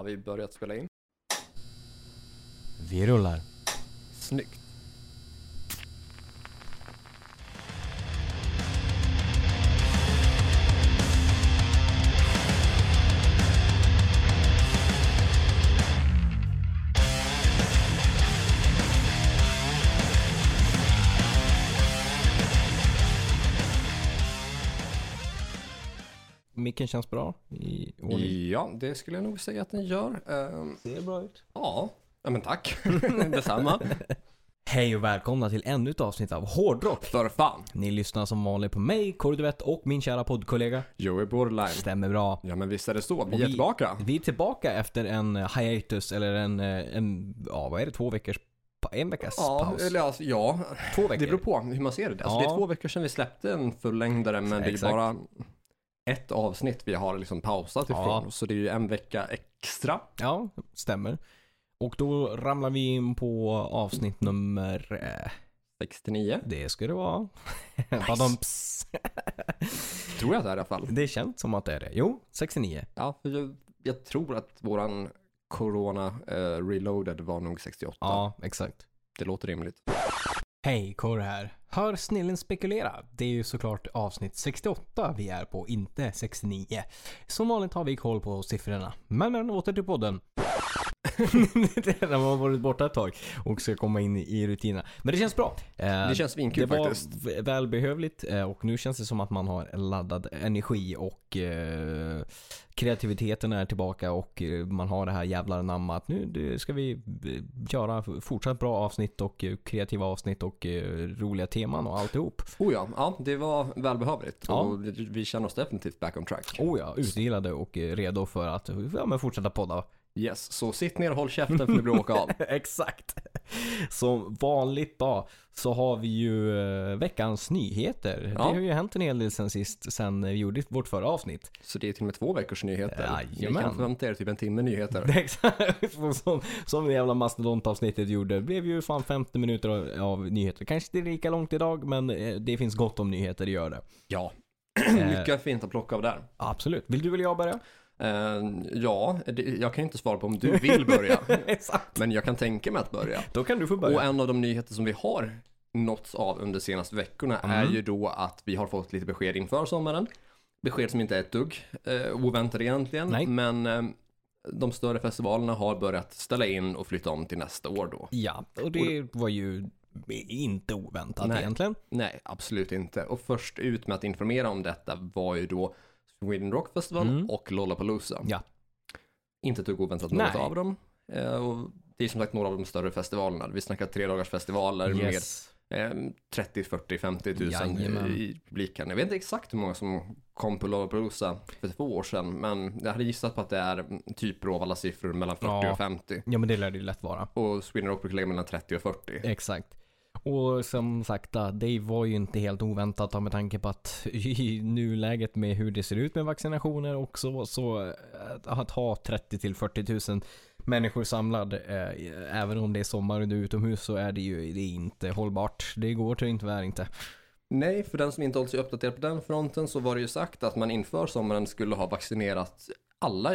Har vi börjat spela in? Vi rullar. Snyggt. Micken känns bra i ordning. Ja, det skulle jag nog säga att den gör. Ehm, Ser bra ut. ja, ja men tack. Detsamma. Hej och välkomna till ännu ett avsnitt av Hårdrock. För fan. Ni lyssnar som vanligt på mig, Korduvett och min kära poddkollega. Joey Borderline. Stämmer bra. Ja men visst är det så. Vi Och är vi- tillbaka. Vi är tillbaka efter en hiatus, eller en, eh, en ja vad är det, två veckors, en veckas Ja, paus? eller alltså, ja. Två Det veckor? beror på hur man ser det. Alltså, Det Ja. är två veckor sedan vi släppte en fullängdare men det är Exakt. bara ett avsnitt vi har liksom pausat Ja. ifrån. Så det är ju en vecka extra. Ja, stämmer. Och då ramlar vi in på avsnitt nummer, eh, 69. det ska det vara. Nice. Tror jag det är i alla fall. det känns som att det är det. Jo, 69. Ja, för jag, jag tror att våran Corona eh, Reloaded var nog 68. Ja, exakt. Det låter rimligt. Hej, Kåre här. Hör snillen spekulera. Det är ju såklart avsnitt 68 vi är på, inte 69. Som vanligt har vi koll på siffrorna. Men, men åter till podden. När man har varit borta ett tag och ska komma in i rutinerna. Men det känns bra. Eh, Det känns svinkul det var faktiskt. välbehövligt eh, och nu känns det som att man har laddad energi och eh, kreativiteten är tillbaka och man har det här jävla anamma att nu ska vi göra fortsatt bra avsnitt och kreativa avsnitt och roliga teman och alltihop. Oh ja, ja, det var välbehövligt. Ja. Och vi- känner oss definitivt back on track. Oh ja, utdelade och redo för att ja, fortsätta podda. Yes, så sitt ner och håll käften för det blir åka av. Exakt. Som vanligt då så har vi ju eh, veckans nyheter. Ja. Det har ju hänt en hel del sen sist, sen vi gjorde vårt förra avsnitt. Så det är till och med två veckors nyheter. Ni Jajamän. kan förvänta er typ en timme nyheter. Exakt, som, som det jävla mastodontavsnittet gjorde. Det blev ju fan 50 minuter av, av nyheter. Kanske inte lika långt idag, men eh, det finns gott om nyheter, det gör det. Ja, Eh, mycket fint att plocka av där. absolut. Vill du eller jag börja? Eh, ja, jag kan inte svara på om du vill börja. Men jag kan tänka mig att börja. Då kan du få börja. Och en av de nyheter som vi har nåtts av under senaste veckorna är Mm. ju då att vi har fått lite besked inför sommaren. Besked som inte är ett dugg eh, oväntade egentligen, Nej. men eh, de större festivalerna har börjat ställa in och flytta om till nästa år då. Ja, och det var ju inte oväntat Nej. egentligen. Nej, absolut inte. Och först ut med att informera om detta var ju då Sweden Rock Festival Mm. och Lollapalooza. Ja. Inte ett dugg oväntat något av dem. Eh, och det är som sagt några av de större festivalerna. Vi snackar tre dagars festivaler med Yes. Eh, 30, 40, 50 tusen Jajamän. i publiken. Jag vet inte exakt hur många som kom på Lollapalooza för två år sedan, men jag hade gissat på att det är typer av alla siffror mellan 40 Ja. och 50. Ja, men det lär det ju lätt vara. Och Sweden Rock brukar lägga mellan 30 och 40. Exakt. Och som sagt, det var ju inte helt oväntat med tanke på att i nuläget med hur det ser ut med vaccinationer och så, så äh, att ha 30 till 40 000 människor samlad, eh, även om det är sommar och du är utomhus så är det ju det är inte hållbart. Det går tyvärr inte. Nej, för den som inte hållit sig uppdaterad på den fronten så var det ju sagt att man inför sommaren skulle ha vaccinerat alla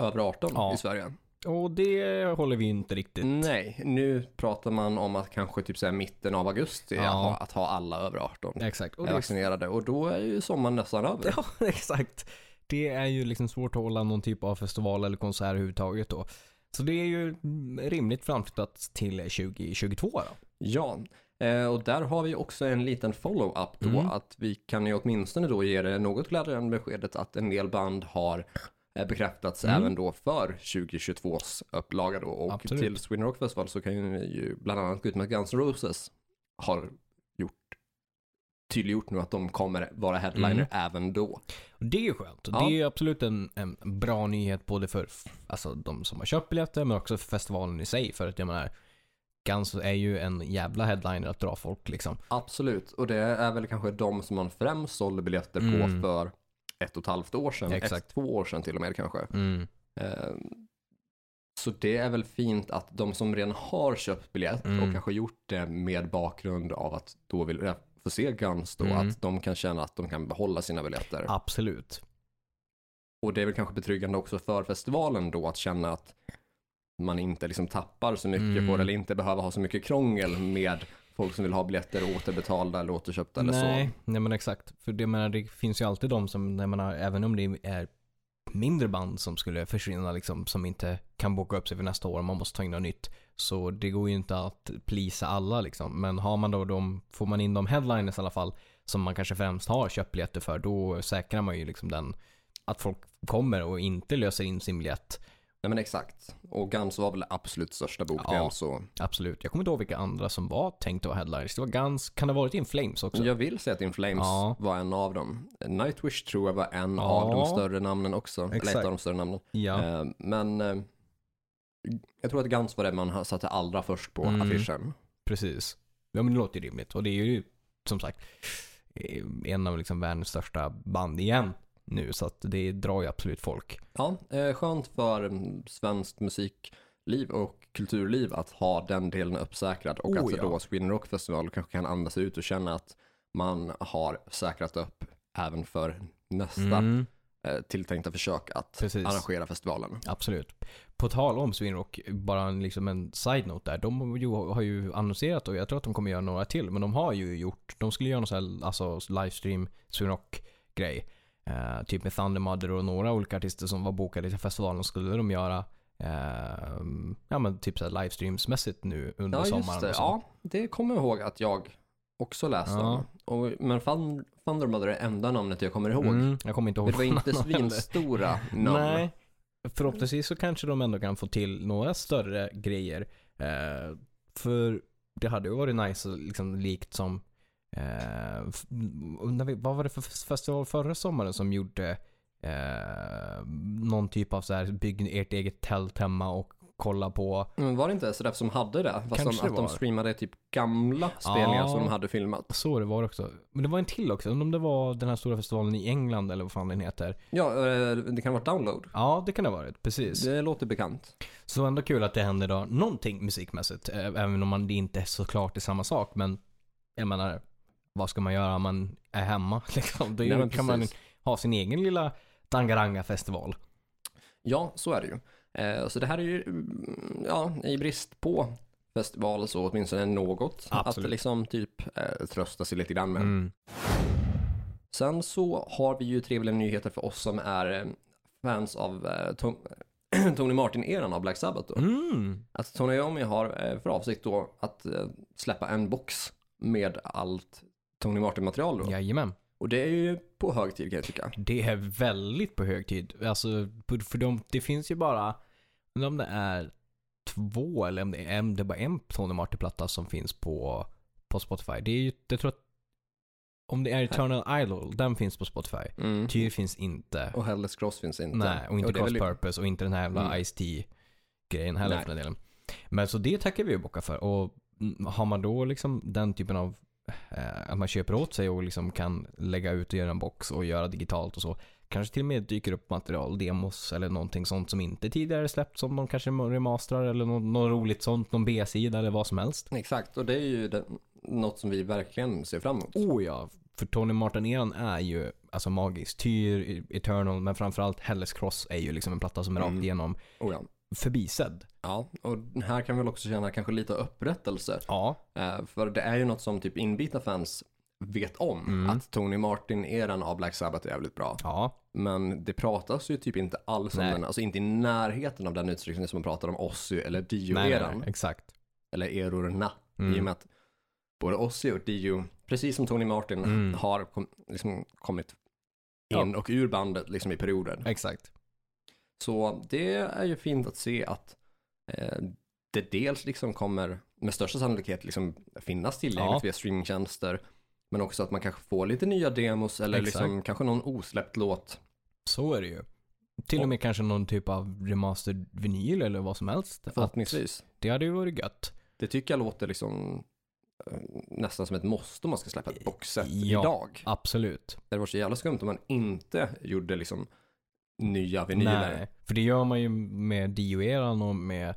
över 18 Ja. i Sverige. Och det håller vi inte riktigt. Nej, nu pratar man om att kanske typ så här mitten av augusti Ja. ha, att ha alla över 18 Exakt. Och är vaccinerade och då är ju sommaren nästan över. ja, exakt. Det är ju liksom svårt att hålla någon typ av festival eller konsert överhuvudtaget då. Så det är ju rimligt framflyttat till 2022 då. Ja, eh, och där har vi också en liten follow-up då, Mm. att vi kan ju åtminstone då ge det något glädjande beskedet att en del band har bekräftats Mm. även då för 2022s upplaga då. Och Absolut. till Sweden Rock Festival så kan ju ju bland annat gå ut med att Guns N' Roses har gjort tydliggjort nu att de kommer vara headliner Mm. även då. Det är ju skönt. Ja. Det är ju absolut en, en bra nyhet både för alltså, de som har köpt biljetter men också för festivalen i sig. För att jag menar, Guns är ju en jävla headliner att dra folk liksom. Absolut, och det är väl kanske de som man främst sålde biljetter på Mm. för ett och ett halvt år sedan, Exakt. ett, två år sedan till och med kanske. Mm. Eh, Så det är väl fint att de som redan har köpt biljett Mm. och kanske gjort det med bakgrund av att då vill få se Guns då, Mm. att de kan känna att de kan behålla sina biljetter. Absolut. Och det är väl kanske betryggande också för festivalen då att känna att man inte liksom tappar så mycket Mm. på det eller inte behöver ha så mycket krångel med folk som vill ha biljetter återbetalda eller återköpta eller nej, så. nej men exakt. För det, menar, det finns ju alltid de som, jag menar, även om det är mindre band som skulle försvinna liksom, som inte kan boka upp sig för nästa år, man måste ta in något nytt. Så det går ju inte att plisa alla liksom. Men har man då de, får man in de headliners i alla fall, som man kanske främst har köpt biljetter för, då säkrar man ju liksom den, att folk kommer och inte löser in sin biljett. Nej men exakt. Och Guns var väl absolut största bokningen Ja. så Absolut. Jag kommer inte ihåg vilka andra som var tänkt att vara headliners. Det var Guns, kan det ha varit In Flames också? jag vill säga att In Flames Ja. var en av dem. Nightwish tror jag var en Ja. av de större namnen också. Eller ett Exakt. av de större namnen. Ja. Eh, men eh, jag tror att Guns var det man satte allra först på Mm. affischen. Precis. Ja men det låter ju rimligt. Och det är ju som sagt eh, en av liksom världens största band igen nu. Så att det drar ju absolut folk. Ja, eh, skönt för svenskt musikliv och kulturliv att ha den delen uppsäkrad och Oh, att ja. då Sweden Rock Festival kanske kan andas ut och känna att man har säkrat upp även för nästa Mm, eh, tilltänkta försök att Precis. arrangera festivalen. absolut. På tal om Sweden Rock, bara en, liksom en side-note där. De har ju, annonserat och jag tror att de kommer göra några till. Men de har ju gjort, de skulle göra någon sån här alltså, livestream Sweden Rock grej. Eh, typ med Thunder Mother och några olika artister som var bokade till festivalen skulle de göra eh, ja men typ livestreamsmässigt nu under Ja, sommaren. det. Ja, det kommer jag ihåg att jag också läste Ja. om. Och, men Thun- Thunder Mother är enda namnet jag kommer ihåg. Mm, jag kommer inte ihåg. Det var inte svinstora namn. Nej. Förhoppningsvis så kanske de ändå kan få till några större grejer. Eh, för det hade ju varit nice, liksom likt som eh, vi, vad var det för festival förra sommaren som gjorde eh, någon typ av så här bygg ert eget tält hemma och kolla på. Men var det inte SRF som hade det? Fast Kanske de, det att de streamade typ gamla spelningar Ja. som de hade filmat. Så det var också. Men det var en till också. Undrar om det var den här stora festivalen i England eller vad fan den heter. Ja, eh, det kan ha varit download. Ja, det kan det ha varit. Precis. Det låter bekant. Så ändå kul att det händer då någonting musikmässigt. eh, Även om man det inte är såklart är samma sak. Men jag menar, vad ska man göra om man är hemma? Liksom? Då Nej, kan man ha sin egen lilla Dangaranga-festival. Ja, så är det ju. Eh, så det här är ju, mm, ja, i brist på festival så åtminstone något. Absolut. Att liksom typ eh, trösta sig lite grann med. Mm. Sen så har vi ju trevliga nyheter för oss som är eh, fans av eh, Tom, Tony Martin-eran av Black Sabbath då. Mm. Att Tony Iommi har för avsikt då att släppa en box med allt Tony Martin-material då. Jajamän. Och det är ju på hög tid kan jag tycka. Det är väldigt på hög tid. Alltså, för de, det finns ju bara, om det är två eller om det är, en, det är bara en Tony Martin-platta som finns på, på Spotify. Det är ju, jag tror att om det är Eternal Idol, den finns på Spotify. Mm. Tyr finns inte. Och Hell's Cross finns inte. Nej, och inte är Cross väl- Purpose och inte den här jävla Mm. Ice-T grejen heller Nej. för den delen. Men så det tackar vi ju bocka för. Och har man då liksom den typen av att man köper åt sig och liksom kan lägga ut och göra en box och göra digitalt och så. Kanske till och med dyker upp material, demos eller någonting sånt som inte tidigare släppts som de kanske remastrar eller något, något roligt sånt, någon B-sida eller vad som helst. Exakt, och det är ju det, något som vi verkligen ser fram emot. Oh ja, för Tony Martin-eran är ju alltså magisk. Tyr, Eternal, men framförallt Helles Cross är ju liksom en platta som är Mm. rakt igenom Oh, ja. förbisedd. Ja, och här kan vi väl också känna kanske lite upprättelse. Ja, Eh, för det är ju något som typ inbitna fans vet om. Mm. Att Tony Martin-eran av Black Sabbath är jävligt bra. ja, Men det pratas ju typ inte alls om Nej. den, alltså inte i närheten av den utsträckning som man pratar om Ozzy eller Dio-eran. nej, exakt. Eller erorna. Mm. I och med att både Ozzy och Dio, precis som Tony Martin, Mm. har kom, liksom kommit Ja. in och ur bandet liksom i perioder. Exakt. Så det är ju fint att se att det dels liksom kommer med största sannolikhet liksom finnas tillgängligt Ja. via streamingtjänster. Men också att man kanske får lite nya demos eller Exakt. liksom kanske någon osläppt låt. Så är det ju. Till och med kanske någon typ av remastered vinyl eller vad som helst. Att Förhoppningsvis. det hade ju varit gött. Det tycker jag låter liksom eh, nästan som ett måste om man ska släppa ett boxset Ja. idag. Absolut. Det varit så jävla skumt om man inte gjorde liksom nya vinyler. Nej, för det gör man ju med Dio-eran och med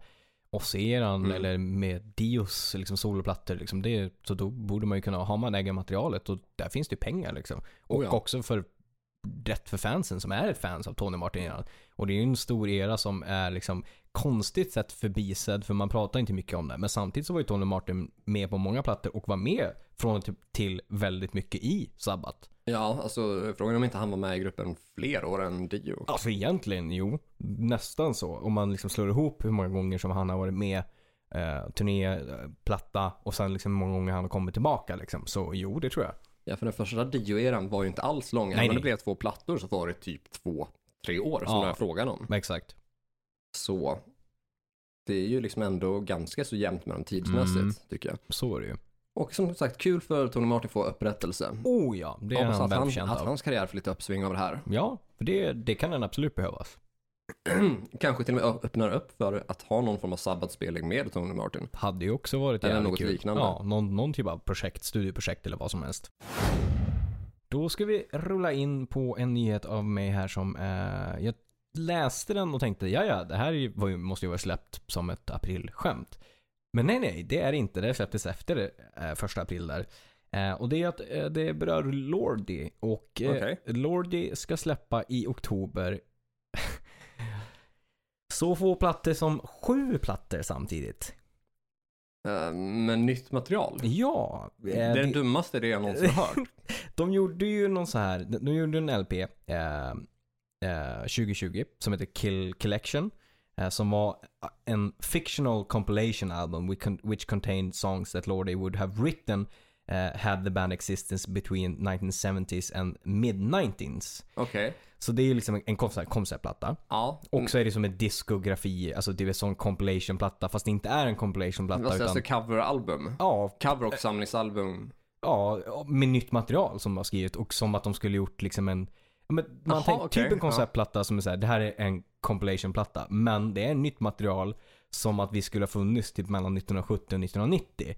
Ozzy-eran Mm. eller med Dios liksom soloplattor. Liksom det, så då borde man ju kunna, har man äger materialet och där finns det ju pengar liksom. Och Oh ja. också för rätt för fansen som är ett fans av Tony Martin redan. Och det är ju en stor era som är liksom konstigt sett förbisedd för man pratar inte mycket om det. Men samtidigt så var ju Tony Martin med på många plattor och var med från och till, till väldigt mycket i Sabbat. Ja, alltså frågan är om inte han var med i gruppen fler år än Dio. Alltså egentligen, jo. Nästan så. Om man liksom slår ihop hur många gånger som han har varit med eh, turné, eh, platta och sen liksom hur många gånger han har kommit tillbaka liksom. Så jo, det tror jag. Ja, för den första Dio-eran var ju inte alls lång. Även om det blev två plattor så var det typ två, tre år som Ja. det är frågan om. Exakt. Så det är ju liksom ändå ganska så jämnt med dem tidsmässigt, Mm. tycker jag. Så är det ju. Och som sagt, kul för Tony Martin att få upprättelse. Oh ja, det är han att, han, välförtjänt att av. hans karriär får lite uppsving av det här. Ja, för det, det kan den absolut behövas. Kanske till och med öppnar upp för att ha någon form av sabbatspelning med Tony Martin. Hade ju också varit Eller något kul. liknande. Ja, någon, någon typ av projekt, studieprojekt eller vad som helst. Då ska vi rulla in på en nyhet av mig här som eh, jag läste den och tänkte ja ja, det här ju, måste ju vara släppt som ett aprilskämt. Men nej nej, det är inte. Det släpptes efter eh, första april där. Eh, och det är att eh, det berör Lordi och eh, Okej. Lordi ska släppa i oktober så få plattor som sju plattor samtidigt. Eh, Men nytt material. Ja. Det eh, är det det- dummaste det jag någonsin har hört. De gjorde ju någon så här, de gjorde en LP eh, eh, 2020 som heter Kill Collection. Eh, som var en fictional compilation album which, con- which contained songs that Lordi would have written eh, had the band existence between 1970s and mid-19s. Okej. Så det är ju liksom en koncept- konceptplatta. Ja. Och så är det som en diskografi, alltså det är en sån compilation-platta fast det inte är en compilation-platta sägs utan... det? Coveralbum? Ja, Cover och samlingsalbum? Ja, med nytt material som de har skrivit och som att de skulle gjort liksom en ja, men man Jaha, tänker okej, typ en konceptplatta som är såhär, det här är en compilation-platta. Men det är nytt material som att vi skulle ha funnits typ mellan 1970 och 1990.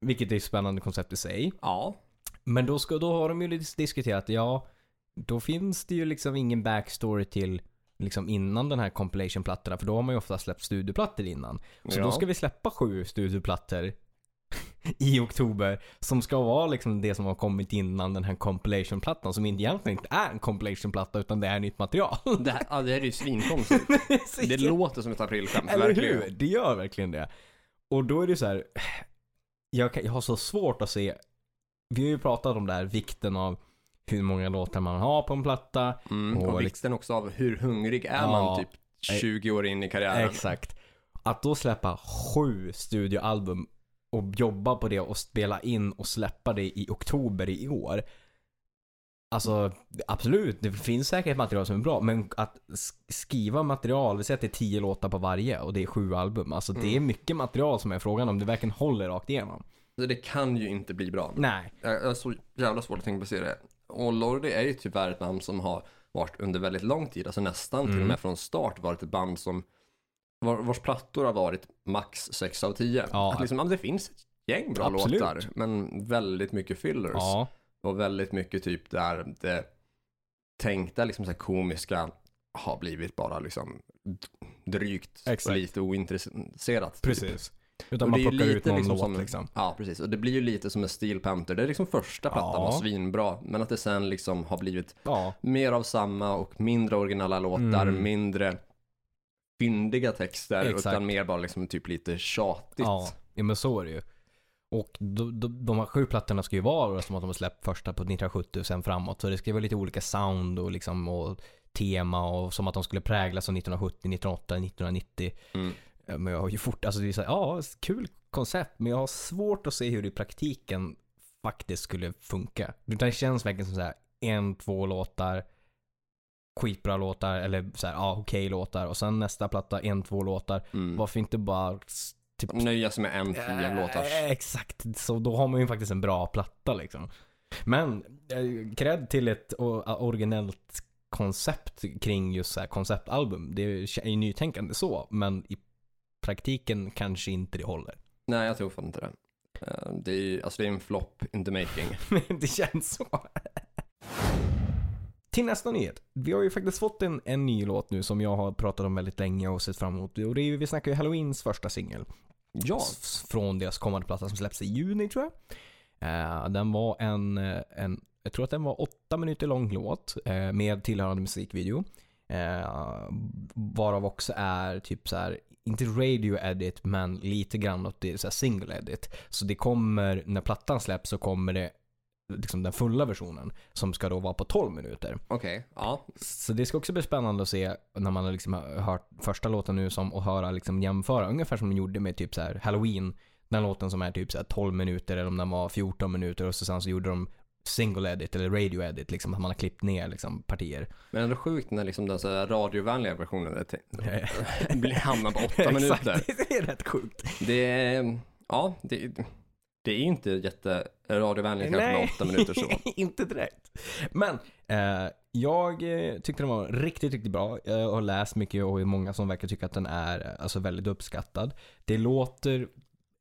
Vilket är ett spännande koncept i sig. Ja. Men då, ska, då har de ju dis- diskuterat, ja, då finns det ju liksom ingen backstory till liksom innan den här compilation-plattorna. För då har man ju ofta släppt studioplattor innan. Så Ja. då ska vi släppa sju studioplattor i oktober som ska vara liksom det som har kommit innan den här compilation-plattan som inte egentligen inte är en compilation-platta utan det är nytt material. Det här, ja, det här är ju svinkonstigt. Det låter som ett aprilskämt, Eller verkligen. hur? Det gör verkligen det. Och då är det så här. Jag, kan, jag har så svårt att se. Vi har ju pratat om det här, vikten av hur många låtar man har på en platta. Mm, Och och vikten också av hur hungrig är Ja. man typ 20 år in i karriären. Exakt. Att då släppa sju studioalbum och jobba på det och spela in och släppa det i oktober i år. Alltså absolut, det finns säkert material som är bra, men att sk- skriva material, vi säger att det är tio låtar på varje och det är sju album. Alltså det är Mm. mycket material som är frågan om det verkligen håller rakt igenom. Det kan ju inte bli bra. Nej. Jag har så jävla svårt att tänka på det. Och Lordi är ju tyvärr ett band som har varit under väldigt lång tid, alltså nästan till Mm. och med från start varit ett band som var, vars plattor har varit max 6 av 10. Ja. Att liksom, det finns ett gäng bra Absolut. låtar, men väldigt mycket fillers. Ja. Och väldigt mycket typ där det tänkta liksom så komiska har blivit bara liksom drygt Exakt. och lite ointresserat. typ. Precis. Utan Och man plockar ut någon liksom låt som- liksom. Ja, precis. Och det blir ju lite som en Steel Panther. Det är liksom första plattan Ja. var svinbra, men att det sen liksom har blivit Ja. mer av samma och mindre originella låtar, Mm. mindre fyndiga texter, Exakt. utan mer bara liksom typ lite tjatigt. Ja, men så är det ju. Och de, de, de här sju plattorna ska ju vara som att de har släppt första på 1970 och sen framåt. Så det ska ju vara lite olika sound och liksom och tema och som att de skulle präglas av 1970, 1980, 1990. Mm. Men jag har ju fort, alltså det är så här, ja, kul koncept, men jag har svårt att se hur det i praktiken faktiskt skulle funka. Utan det känns verkligen som så här, en, två låtar, skitbra låtar, eller så här, ja, okej låtar. Och sen nästa platta, en, två låtar. Mm. Varför inte bara typ Nöja sig med en, tio låtar. Eh, Exakt, så då har man ju faktiskt en bra platta liksom. Men, eh, cred till ett originellt koncept kring just så här konceptalbum. Det är ju nytänkande så, men i praktiken kanske inte det håller. Nej, jag tror fan inte det. Eh, Det är alltså det är en flopp in the making. det känns så. Till nästa nyhet. Vi har ju faktiskt fått en, en ny låt nu som jag har pratat om väldigt länge och sett fram emot. Och det är vi snackar ju Halloweens första singel. Ja. Från deras kommande platta som släpps i juni tror jag. Eh, den var en, eh, en jag tror att den var åtta minuter lång låt eh, med tillhörande musikvideo. Eh, varav också är typ så här, inte radio edit men lite grann åt det så single edit. Så det kommer, när plattan släpps så kommer det liksom den fulla versionen som ska då vara på 12 minuter. Okej, ja. Så det ska också bli spännande att se när man har liksom hört första låten nu som och höra liksom jämföra. Ungefär som de gjorde med typ så här Halloween. Den låten som är typ så här 12 minuter eller om den var 14 minuter och så sen så gjorde de single edit eller radio edit liksom att man har klippt ner liksom partier. Men ändå sjukt när liksom den så här radiovänliga versionen är hamnar på åtta minuter. Exakt, det är rätt sjukt. Det är, ja, det, det är inte jätte radiovänligt kanske med åtta minuter så. inte direkt. Men eh, jag eh, tyckte den var riktigt, riktigt bra. Jag har läst mycket och är många som verkar tycka att den är eh, alltså, väldigt uppskattad. Det låter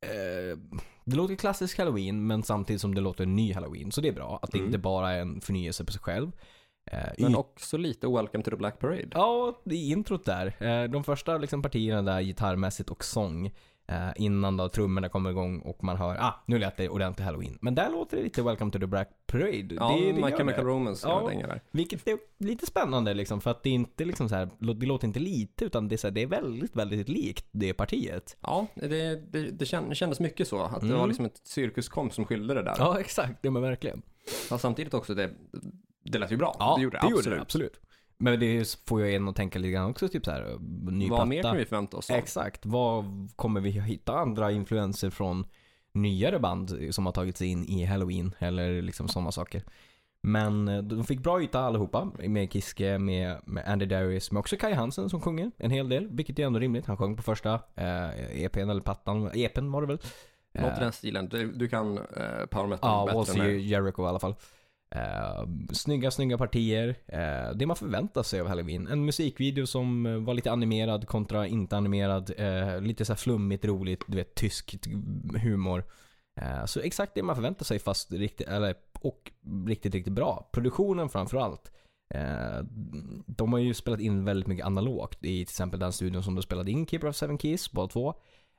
eh, det låter klassisk halloween men samtidigt som det låter ny halloween. Så det är bra att det Mm. inte bara är en förnyelse på sig själv. Eh, Men också lite Welcome to the Black Parade. Ja, det är introt där. Eh, De första liksom partierna där gitarrmässigt och sång. Eh, Innan då trummorna kommer igång och man hör, ah, nu lät det ordentligt halloween. Men där låter det lite Welcome to the Black Parade. Ja, det, det My Chemical det. Romance Ja. ja. där. Vilket är lite spännande liksom, för att det är inte liksom så här, det låter inte lite utan det är, så här, det är väldigt, väldigt likt det partiet. Ja, det, det, det känd- kändes mycket så. Att det Mm. var liksom ett cirkuskomp som skilde det där. Ja, exakt. Det men verkligen. Ja, samtidigt också, det, det lät ju bra. Ja, det gjorde det, absolut. det absolut. Men det får ju en att tänka lite grann också, typ så här, ny Vad platta. mer kan vi förvänta oss? då? Exakt. Vad kommer vi hitta andra influenser från nyare band som har tagit sig in i Halloween eller liksom sådana saker. Men eh, de fick bra yta allihopa. Med Kiske, med, med Andy Darius, med också Kai Hansen som sjunger en hel del. Vilket är ändå rimligt. Han sjöng på första eh, EPn eller plattan. EPn var det väl? Något i den stilen. Du, du kan eh, power metal Ja, bättre än mig. Jericho i alla fall. Eh, snygga, snygga partier. Eh, det man förväntar sig av Halloween. En musikvideo som eh, var lite animerad kontra inte animerad. Eh, lite så här flummigt, roligt, du vet, tysk humor. Eh, så exakt det man förväntar sig fast riktigt, eller, och riktigt, riktigt bra. Produktionen framförallt. Eh, de har ju spelat in väldigt mycket analogt i till exempel den studion som de spelade in Keeper of Seven Keys, båda två.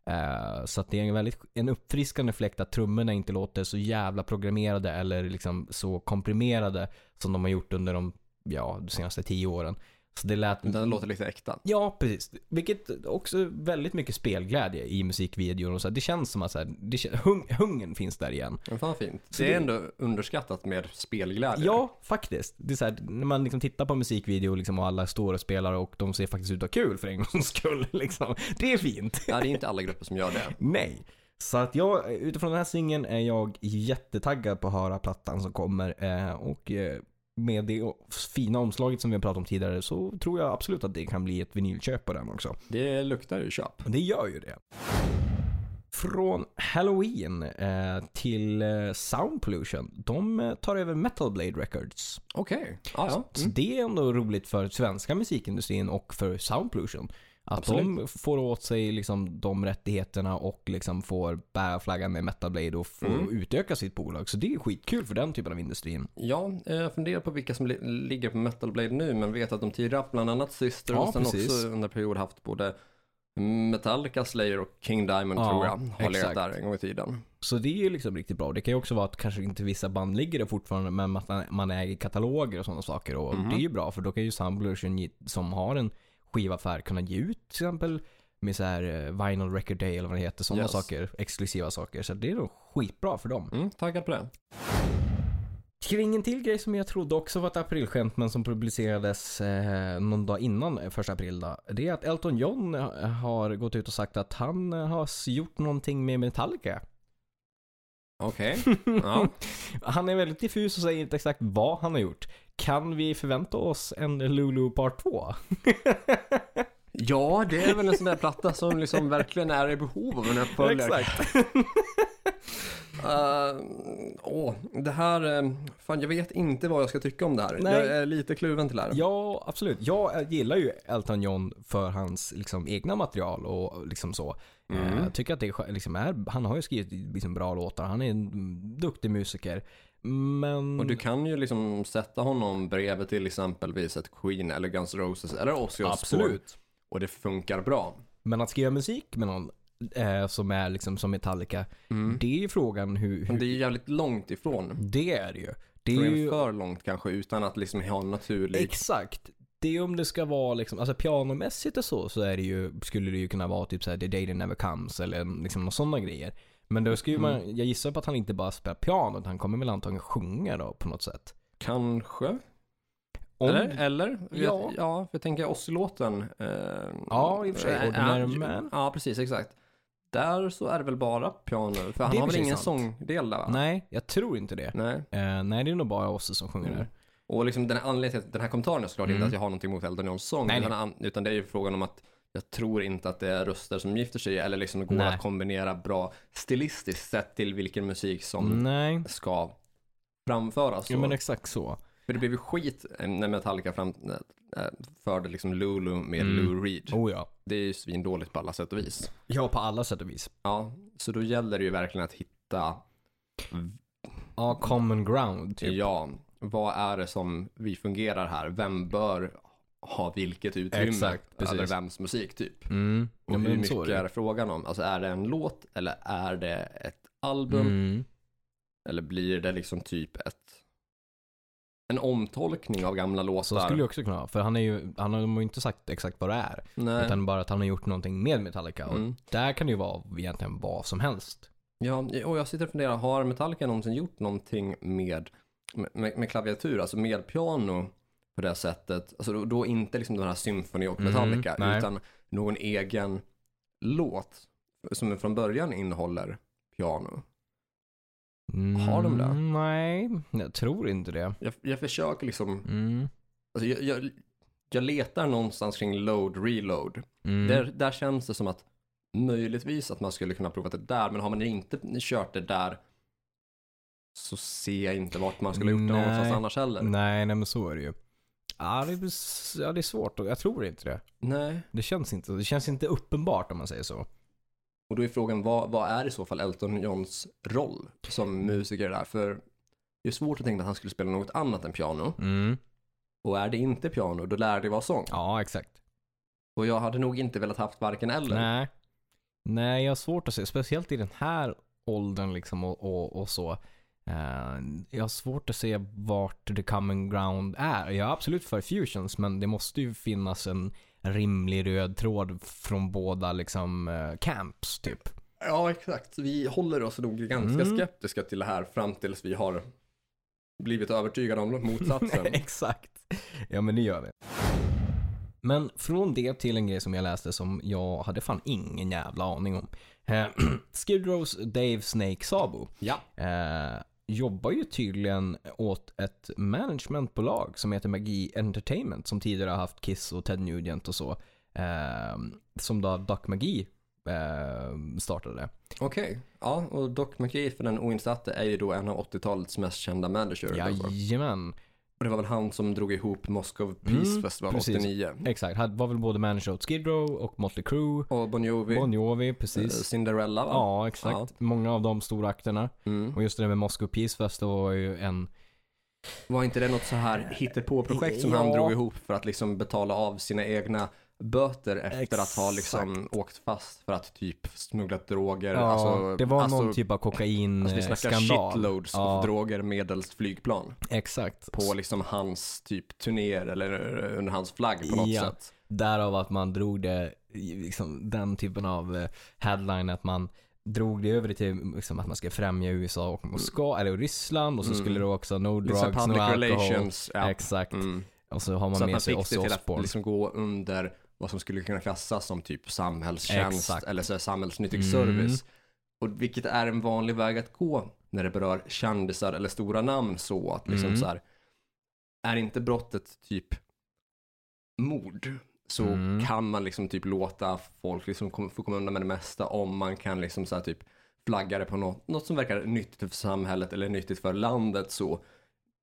Eh, så att det är en väldigt en uppfriskande fläkt att trummorna inte låter så jävla programmerade eller liksom så komprimerade som de har gjort under de, ja, de senaste tio åren. Så det lät... Den låter lite äkta. Ja, precis. Vilket också väldigt mycket spelglädje i musikvideon och så här, Det känns som att så här, det, kän- hung, hungern finns där igen. Men fan fint. Så det är ändå underskattat med spelglädje. Ja, faktiskt. Det är så här, när man liksom tittar på musikvideo liksom, och alla står och spelar och de ser faktiskt ut att ha kul för en gångs skull. Liksom. Det är fint. Ja, det är inte alla grupper som gör det. Nej. Så att jag, utifrån den här singeln är jag jättetaggad på att höra plattan som kommer. Eh, och eh, med det fina omslaget som vi har pratat om tidigare så tror jag absolut att det kan bli ett vinylköp på den också. Det luktar ju köp. Det gör ju det. Från Halloween eh, till eh, Sound Pollution. De eh, tar över Metal Blade Records. Okej. Ja, ja. Så Mm. det är ändå roligt för svenska musikindustrin och för Sound Pollution. Att de Absolut. får åt sig liksom de rättigheterna och liksom får bära flaggan med Metal Blade och får Mm. utöka sitt bolag. Så det är skitkul för den typen av industrin. Ja, eh, jag funderar på vilka som li- ligger på Metal Blade nu, men vet att de tidigare haft bland annat Syster Ja, och sen precis. också under period haft både Metallica, Slayer och King Diamond Ja, tror jag har legat där en gång i tiden. Så det är ju liksom riktigt bra. Det kan ju också vara att kanske inte vissa band ligger där fortfarande men att man- äger kataloger och sådana saker. Och Mhm. det är ju bra för då kan ju ge- som har en skivaffär kunna ge ut till exempel med så här eh, Vinyl Record Day eller vad det heter. Sådana Yes. saker. Exklusiva saker. Så det är nog skitbra för dem. Mm, taggad på det. Kring en till grej som jag trodde också var ett aprilskämt men som publicerades eh, någon dag innan eh, första april då. Det är att Elton John eh, har gått ut och sagt att han har gjort någonting med Metallica. Okej. Ja. Han är väldigt diffus och säger inte exakt vad han har gjort. Kan vi förvänta oss en Lulu Part 2? ja, det är väl en sån där platta som liksom verkligen är i behov av en uppföljare. Exakt. Uh, åh, det här, eh, fan jag vet inte vad jag ska tycka om det här. Nej. Jag är lite kluven till det här. Ja, absolut. Jag gillar ju Elton John för hans liksom, egna material och liksom så. Mm. Eh, Jag tycker att det liksom är, han har ju skrivit liksom, bra låtar. Han är en duktig musiker. Men... Och du kan ju liksom sätta honom bredvid till exempelvis ett Queen eller Guns Roses eller Ozzy Osbourne. Absolut. Och det funkar bra. Men att skriva musik med någon eh, som är liksom som Metallica, det är ju frågan hur, Men hur det är ju jävligt långt ifrån. Det är det ju. Det är ju... för långt kanske utan att liksom ha en naturlig... Exakt. Det är om det ska vara liksom, alltså pianomässigt och så, så är det ju, skulle det ju kunna vara typ såhär The Day That Never Comes eller liksom några sådana grejer. Men då ska ju Mm. man, jag gissar på att han inte bara spelar piano, utan han kommer väl antagligen sjunga då på något sätt. Kanske? Om, Eller? Eller? Ja. ja, för jag tänker Ossi-låten. Eh, Ja, i och för sig. eh, Ordinary Man. Ja, precis, exakt. Där så är det väl bara piano, för han har väl ingen sant. sångdel där va? Nej, jag tror inte det. Nej. Eh, nej, det är nog bara Ossi som sjunger Mm. där. Och liksom den här anledningen till den här kommentaren är såklart Mm. inte att jag har någonting emot Elton Johns sång, Nej, utan, an- utan det är ju frågan om att jag tror inte att det är röster som gifter sig eller liksom går Nej. att kombinera bra stilistiskt sett till vilken musik som Nej, ska framföras. ja, men exakt så. För det blev ju skit när Metallica fram, förde liksom Lulu med Mm. Lou Reed. Oh ja. Det är ju svindåligt på alla sätt och vis. Ja, på alla sätt och vis. Ja, så då gäller det ju verkligen att hitta, Ja, common ground typ. ja, vad är det som vi fungerar här? Vem bör ha vilket utrymme? Exakt, precis. Eller vems musik typ? Mm. Och Ja, hur mycket är det frågan om? Alltså är det en låt eller är det ett album? Mm. Eller blir det liksom typ ett en omtolkning av gamla låtar? Så skulle det också kunna vara. För han, är ju, han har ju inte sagt exakt vad det är. Nej. Utan bara att han har gjort någonting med Metallica. Och Mm. där kan det ju vara egentligen vad som helst. Ja, och jag sitter och funderar, har Metallica någonsin gjort någonting med, med, med klaviatur, alltså med piano på det sättet? Alltså då, då inte liksom den här Symphony och Mm, Metallica, nej. utan någon egen låt som från början innehåller piano. Har de det? Mm, Nej, jag tror inte det. Jag, jag försöker liksom, Mm. alltså jag, jag, jag letar någonstans kring load, reload. Mm. Där, där känns det som att möjligtvis att man skulle kunna prova det där, men har man inte kört det där så ser jag inte vart man skulle ha gjort det någonstans annars heller. Nej, nej men så är det ju. Ja det, är, ja, det är svårt. Jag tror inte det. Nej. Det känns inte, det känns inte uppenbart om man säger så. Och då är frågan, vad, vad är i så fall Elton Johns roll som musiker där? För det är svårt att tänka att han skulle spela något annat än piano. Mm. Och är det inte piano, då lär det vara sång. Ja, exakt. Och jag hade nog inte velat haft varken eller. Nej. Nej, jag har svårt att se. Speciellt i den här åldern liksom och, och, och så. Eh, jag har svårt att se vart the common ground är. Jag är absolut för fusions, men det måste ju finnas en rimlig röd tråd från båda liksom eh, camps typ. Ja, exakt. Vi håller oss nog ganska Mm. skeptiska till det här fram tills vi har blivit övertygade om motsatsen. Exakt. Ja men det gör vi. Men från det till en grej som jag läste som jag hade fan ingen jävla aning om. Eh, Skid Rows Dave Snake Sabo ja. eh, jobbar ju tydligen åt ett managementbolag som heter Magi Entertainment som tidigare har haft Kiss och Ted Nugent och så. Eh, som då Doc Magi eh, startade. Okej. Ja, och Doc McGee för den oinsatte är ju då en av 80-talets mest kända manager. alltså. Jajamän. Och det var väl han som drog ihop Moscow Peace Mm, Festival precis. 89. Exakt. Han var väl både manager åt Skid Row och Motley Crue. Och Bon Jovi. Bon Jovi, eh, precis. Cinderella va? Ja, exakt. Många av de stora akterna. Mm. Och just det där med Moscow Peace Fest då var ju en... Var inte det något så här hittepå-projekt som Ja. han drog ihop för att liksom betala av sina egna böter efter att ha liksom Exakt. åkt fast för att typ smugglat droger. Ja, alltså, det var alltså, någon typ av Alltså vi snackar kokainskandal. shitloads Ja. av droger medelst flygplan. Exakt. På liksom hans typ turnéer eller under hans flagg på något Ja. sätt. Därav att man drog det, liksom den typen av eh, headline att man drog det över till liksom, att man ska främja USA och Moskva, eller Ryssland och så Mm. skulle det också no Liksom drugs, no alcohol. relations. Ja. Exakt. Mm. Och så har man Så att med man sig fick det Ozzy till att Osbourne. liksom gå under vad som skulle kunna klassas som typ samhällstjänst Exakt. eller så här samhällsnyttig Mm. service. Och vilket är en vanlig väg att gå när det berör kändisar eller stora namn så att liksom Mm. så här, är inte brottet typ mord så Mm. kan man liksom typ låta folk liksom kom, få komma undan med det mesta om man kan liksom så här typ flagga det på något, något som verkar nyttigt för samhället eller nyttigt för landet så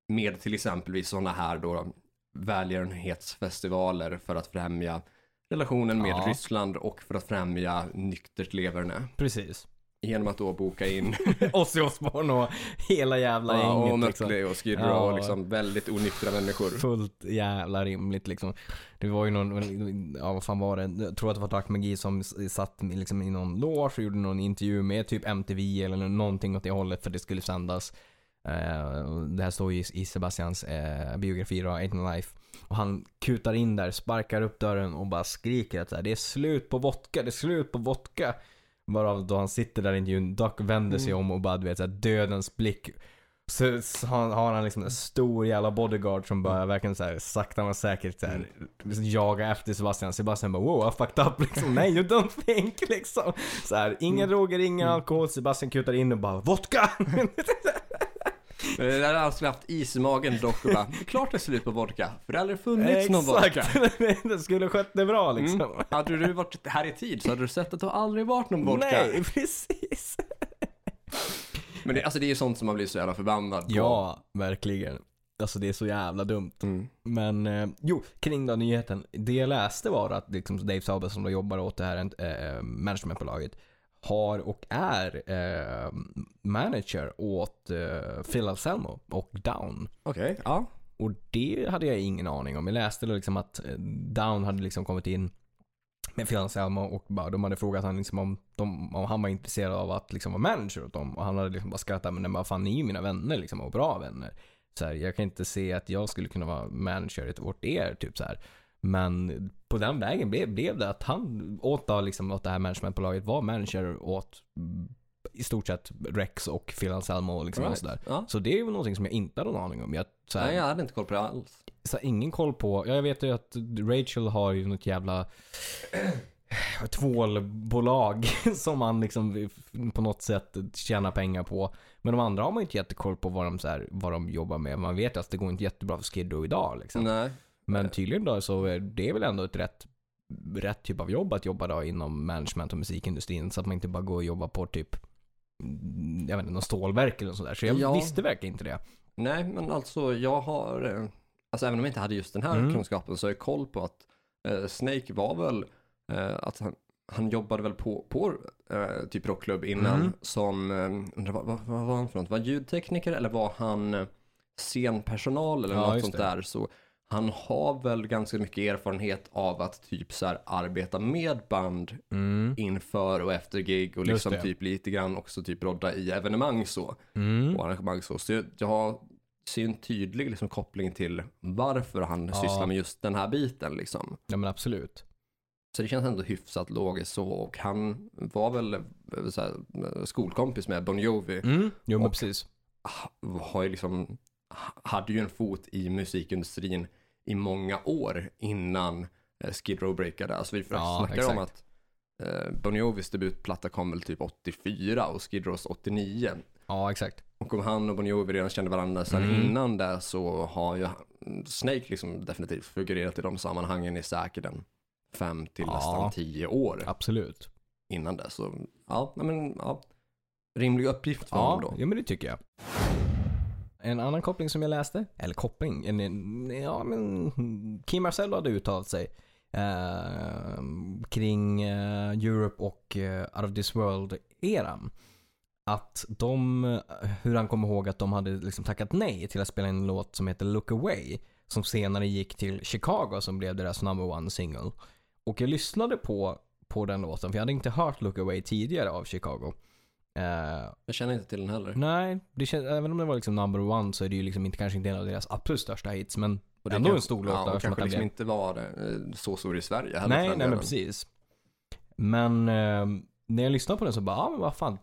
med till exempelvis sådana här då välgörenhetsfestivaler för att främja relationen med Ja. Ryssland och för att främja nyktert leverne. Precis. Genom att då boka in Ozzy Osbourne och hela jävla ja, och gänget liksom. Mötley och Skid Row Ja. och liksom väldigt onyktra människor. Fullt jävla rimligt liksom. Det var ju någon, ja vad fan var det? Jag tror att det var Dark Magi som satt liksom i någon loge och gjorde någon intervju med typ MTV eller någonting åt det hållet för det skulle sändas. Eh, det här står ju i- Sebastians eh, biografi då, No Life. Och han kutar in där, sparkar upp dörren och bara skriker att så här, det är slut på vodka, det är slut på vodka. Bara då han sitter där i intervjun, Doc vänder sig om och bara du vet såhär dödens blick. Så, så har har han liksom en stor jävla bodyguard som bara verkligen såhär sakta men säkert såhär jaga efter Sebastian. Sebastian bara wow, I fucked up liksom. Nej, you don't think liksom. Så här, inga droger, ingen alkohol. Sebastian kutar in och bara vodka! Där hade han skulle haft is i magen dock och bara, det är klart det är slut på vodka, för det har aldrig funnits någon vodka. Exakt! det skulle skött det bra liksom. Mm. Hade du varit här i tid så hade du sett att det aldrig varit någon vodka. Nej, precis. Men det, alltså det är ju sånt som man blir så jävla förbannad på. Ja, verkligen. Alltså det är så jävla dumt. Mm. Men eh, jo, kring den nyheten. Det jag läste var att liksom Dave Sauber som då jobbar åt det här eh, managementbolaget har och är eh, manager åt eh, Phil Anselmo och Down. Okej, ja. Och det hade jag ingen aning om. Jag läste liksom att eh, Down hade liksom kommit in med Phil Anselmo och bara, de hade frågat han liksom om, de, om han var intresserad av att liksom vara manager åt dem. Och han hade liksom bara skrattat, men vad fan ni är ju mina vänner liksom och bra vänner. Så här, jag kan inte se att jag skulle kunna vara manager åt er, typ så här. Men på den vägen blev, blev det att han åt, då, liksom, åt det här managementbolaget var manager åt i stort sett Rex och Phil Anselmo liksom och Right. sådär. Ja. Så det är ju någonting som jag inte hade någon aning om. Jag, så här, Nej, jag hade inte koll på det alls. så ingen koll på, ja, jag vet ju att Rachel har ju något jävla tvålbolag som man liksom på något sätt tjänar pengar på. Men de andra har man ju inte jättekoll på vad de, så här, vad de jobbar med. Man vet att det går inte jättebra för Skid Row idag liksom. Nej. Men tydligen då så är det väl ändå ett rätt, rätt typ av jobb att jobba då inom management och musikindustrin. Så att man inte bara går och jobbar på typ, mm, jag vet inte, någon stålverk eller något sådär. Så jag Ja. visste verkligen inte det. Nej, men alltså jag har, eh, alltså även om jag inte hade just den här Mm. kunskapen så har jag koll på att eh, Snake var väl, eh, att han, han jobbade väl på, på eh, typ rockklubb innan Mm. som, eh, undrar, vad, vad, vad var han för något? Var han ljudtekniker eller var han eh, scenpersonal eller Ja, något sånt det. där? Så han har väl ganska mycket erfarenhet av att typ så här arbeta med band Mm. inför och efter gig och liksom typ lite grann också typ rodda i evenemang så Mm. och arrangemang så. Så jag, jag har, ser en tydlig liksom, koppling till varför han Ja. sysslar med just den här biten liksom. Ja men absolut. Så det känns ändå hyfsat logiskt så och han var väl här, skolkompis med Bon Jovi. Mm. Jo men precis. Ha- Har ju liksom, ha- hade ju en fot i musikindustrin i många år innan eh, Skid Row breakade. Alltså vi Ja, snackar om att eh, Bon Jovis debutplatta kom väl typ 84 och Skid Rows 89. Ja exakt. Och om han och Bon Jovi redan kände varandra sedan Mm. innan det så har ju Snake liksom definitivt figurerat i de sammanhangen i säkert en fem till Ja. nästan tio år Absolut. innan det. Så ja, men ja, rimlig uppgift för Ja, honom då. ja men det tycker jag. En annan koppling som jag läste, eller koppling, en, en, ja men Kim Marcello hade uttalat sig eh, kring eh, Europe och eh, Out of this World-eran. Att de, eh, hur han kommer ihåg att de hade liksom tackat nej till att spela in en låt som heter Look Away. Som senare gick till Chicago som blev deras number one single. Och jag lyssnade på, på den låten, för jag hade inte hört Look Away tidigare av Chicago. Eh, Jag känner inte till den heller. Nej, det känns, även om det var liksom number one så är det ju liksom inte, kanske inte en av deras absolut största hits. Men Och det ändå kan- en stor låt. Ja, och som kanske liksom inte var eh, så stor i Sverige heller. Nej, nej men precis. Men eh, när jag lyssnade på den så bara, ja men vad fan.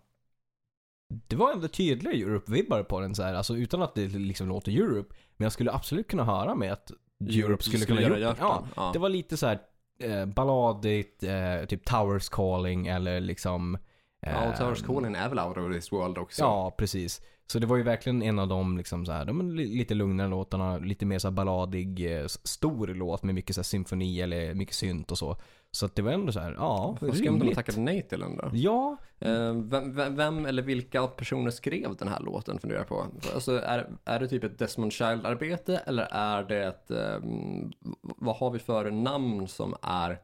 Det var ändå tydliga Europe-vibbar på den så här. Alltså utan att det liksom låter Europe. Men jag skulle absolut kunna höra med att Europe skulle, kunna göra gjort det. Ja. Ja. det var lite så här eh, balladigt, eh, typ Towers Calling eller liksom... Ja, och Towers eh, Calling är väl out of this world också. Ja, precis. Så det var ju verkligen en av de liksom så här, de lite lugnare låtarna, lite mer så balladig, eh, stor låt med mycket så symfoni eller mycket synt och så. Så att det var ändå så här, ja, Vad om de tackade nej till den då. Ja, Eh, vem, vem, vem eller vilka personer skrev den här låten funderar jag på? Alltså är, är det typ ett Desmond Child-arbete eller är det ett, ehm, vad har vi för namn som är